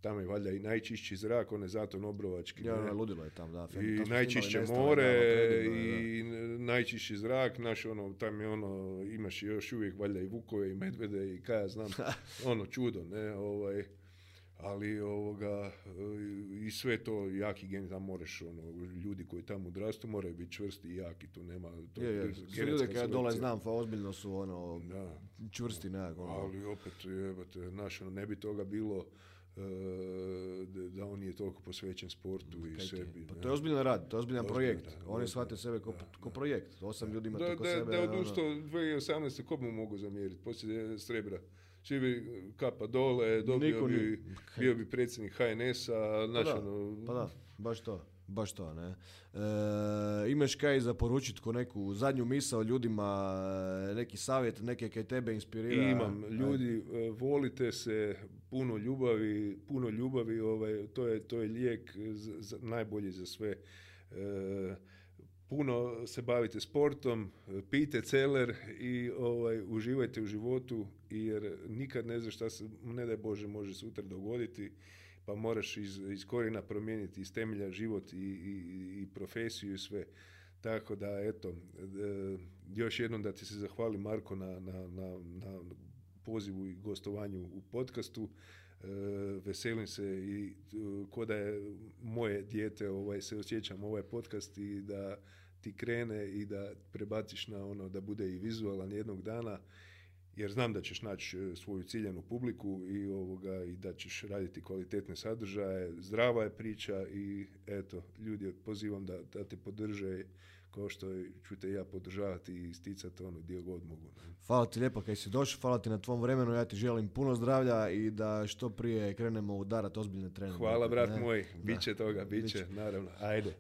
tamo je valjda i najčišći zrak, on je zato Nobrovački. Ja, ne, ludilo je tam, da. I najčišće more i najčišći zrak, naš ono, tam je ono, imaš još uvijek valjda i vukove i medvede i kaj ja znam, ono čudo, ne, ovaj, ali ovoga, i sve to jaki gen, tam moraš, ono, ljudi koji tamo odrastu moraju biti čvrsti i jaki, tu nema, to je, je. Svi ljudi kada dole znam, fa ozbiljno su, ono, da. čvrsti nekako. Ono. Ali opet, jebate, naš, ono, ne bi toga bilo, da on je toliko posvećen sportu i sebi. Pa to je ozbiljan rad, to je ozbiljan projekt. Oni shvate sebe ko, projekt. Osam ljudi ima to ko sebe. Da je odustao 2018. ko mu mogu zamjeriti? Poslije Srebra. Svi bi kapa dole, dobio bi, bio bi predsjednik HNS-a. Pa, da, ono, pa da, baš to. Baš to, ne. E, imaš kaj za poručiti ko neku zadnju misao ljudima, neki savjet, neke kaj tebe inspirira? Imam. Ljudi, e, volite se, puno ljubavi, puno ljubavi, ovaj, to, je, to je lijek za, najbolji za sve. E, puno se bavite sportom, pijte celer i ovaj, uživajte u životu jer nikad ne znaš šta se, ne daj Bože, može sutra dogoditi pa moraš iz, iz korijena promijeniti iz temelja život i, i, i profesiju i sve. Tako da, eto, e, još jednom da ti se zahvali Marko na, na, na, na pozivu i gostovanju u podcastu. E, veselim se i e, ko da je moje dijete ovaj, se osjećam ovaj podcast i da ti krene i da prebaciš na ono da bude i vizualan jednog dana jer znam da ćeš naći e, svoju ciljanu publiku i ovoga i da ćeš raditi kvalitetne sadržaje, zdrava je priča i eto, ljudi pozivam da, da te podrže kao što ću te ja podržavati i isticati ono gdje god mogu. Hvala ti lijepo kaj si došao, hvala ti na tvom vremenu, ja ti želim puno zdravlja i da što prije krenemo udarati ozbiljne trenere. Hvala brat ne? moj, bit će toga, bit će, naravno. Ajde.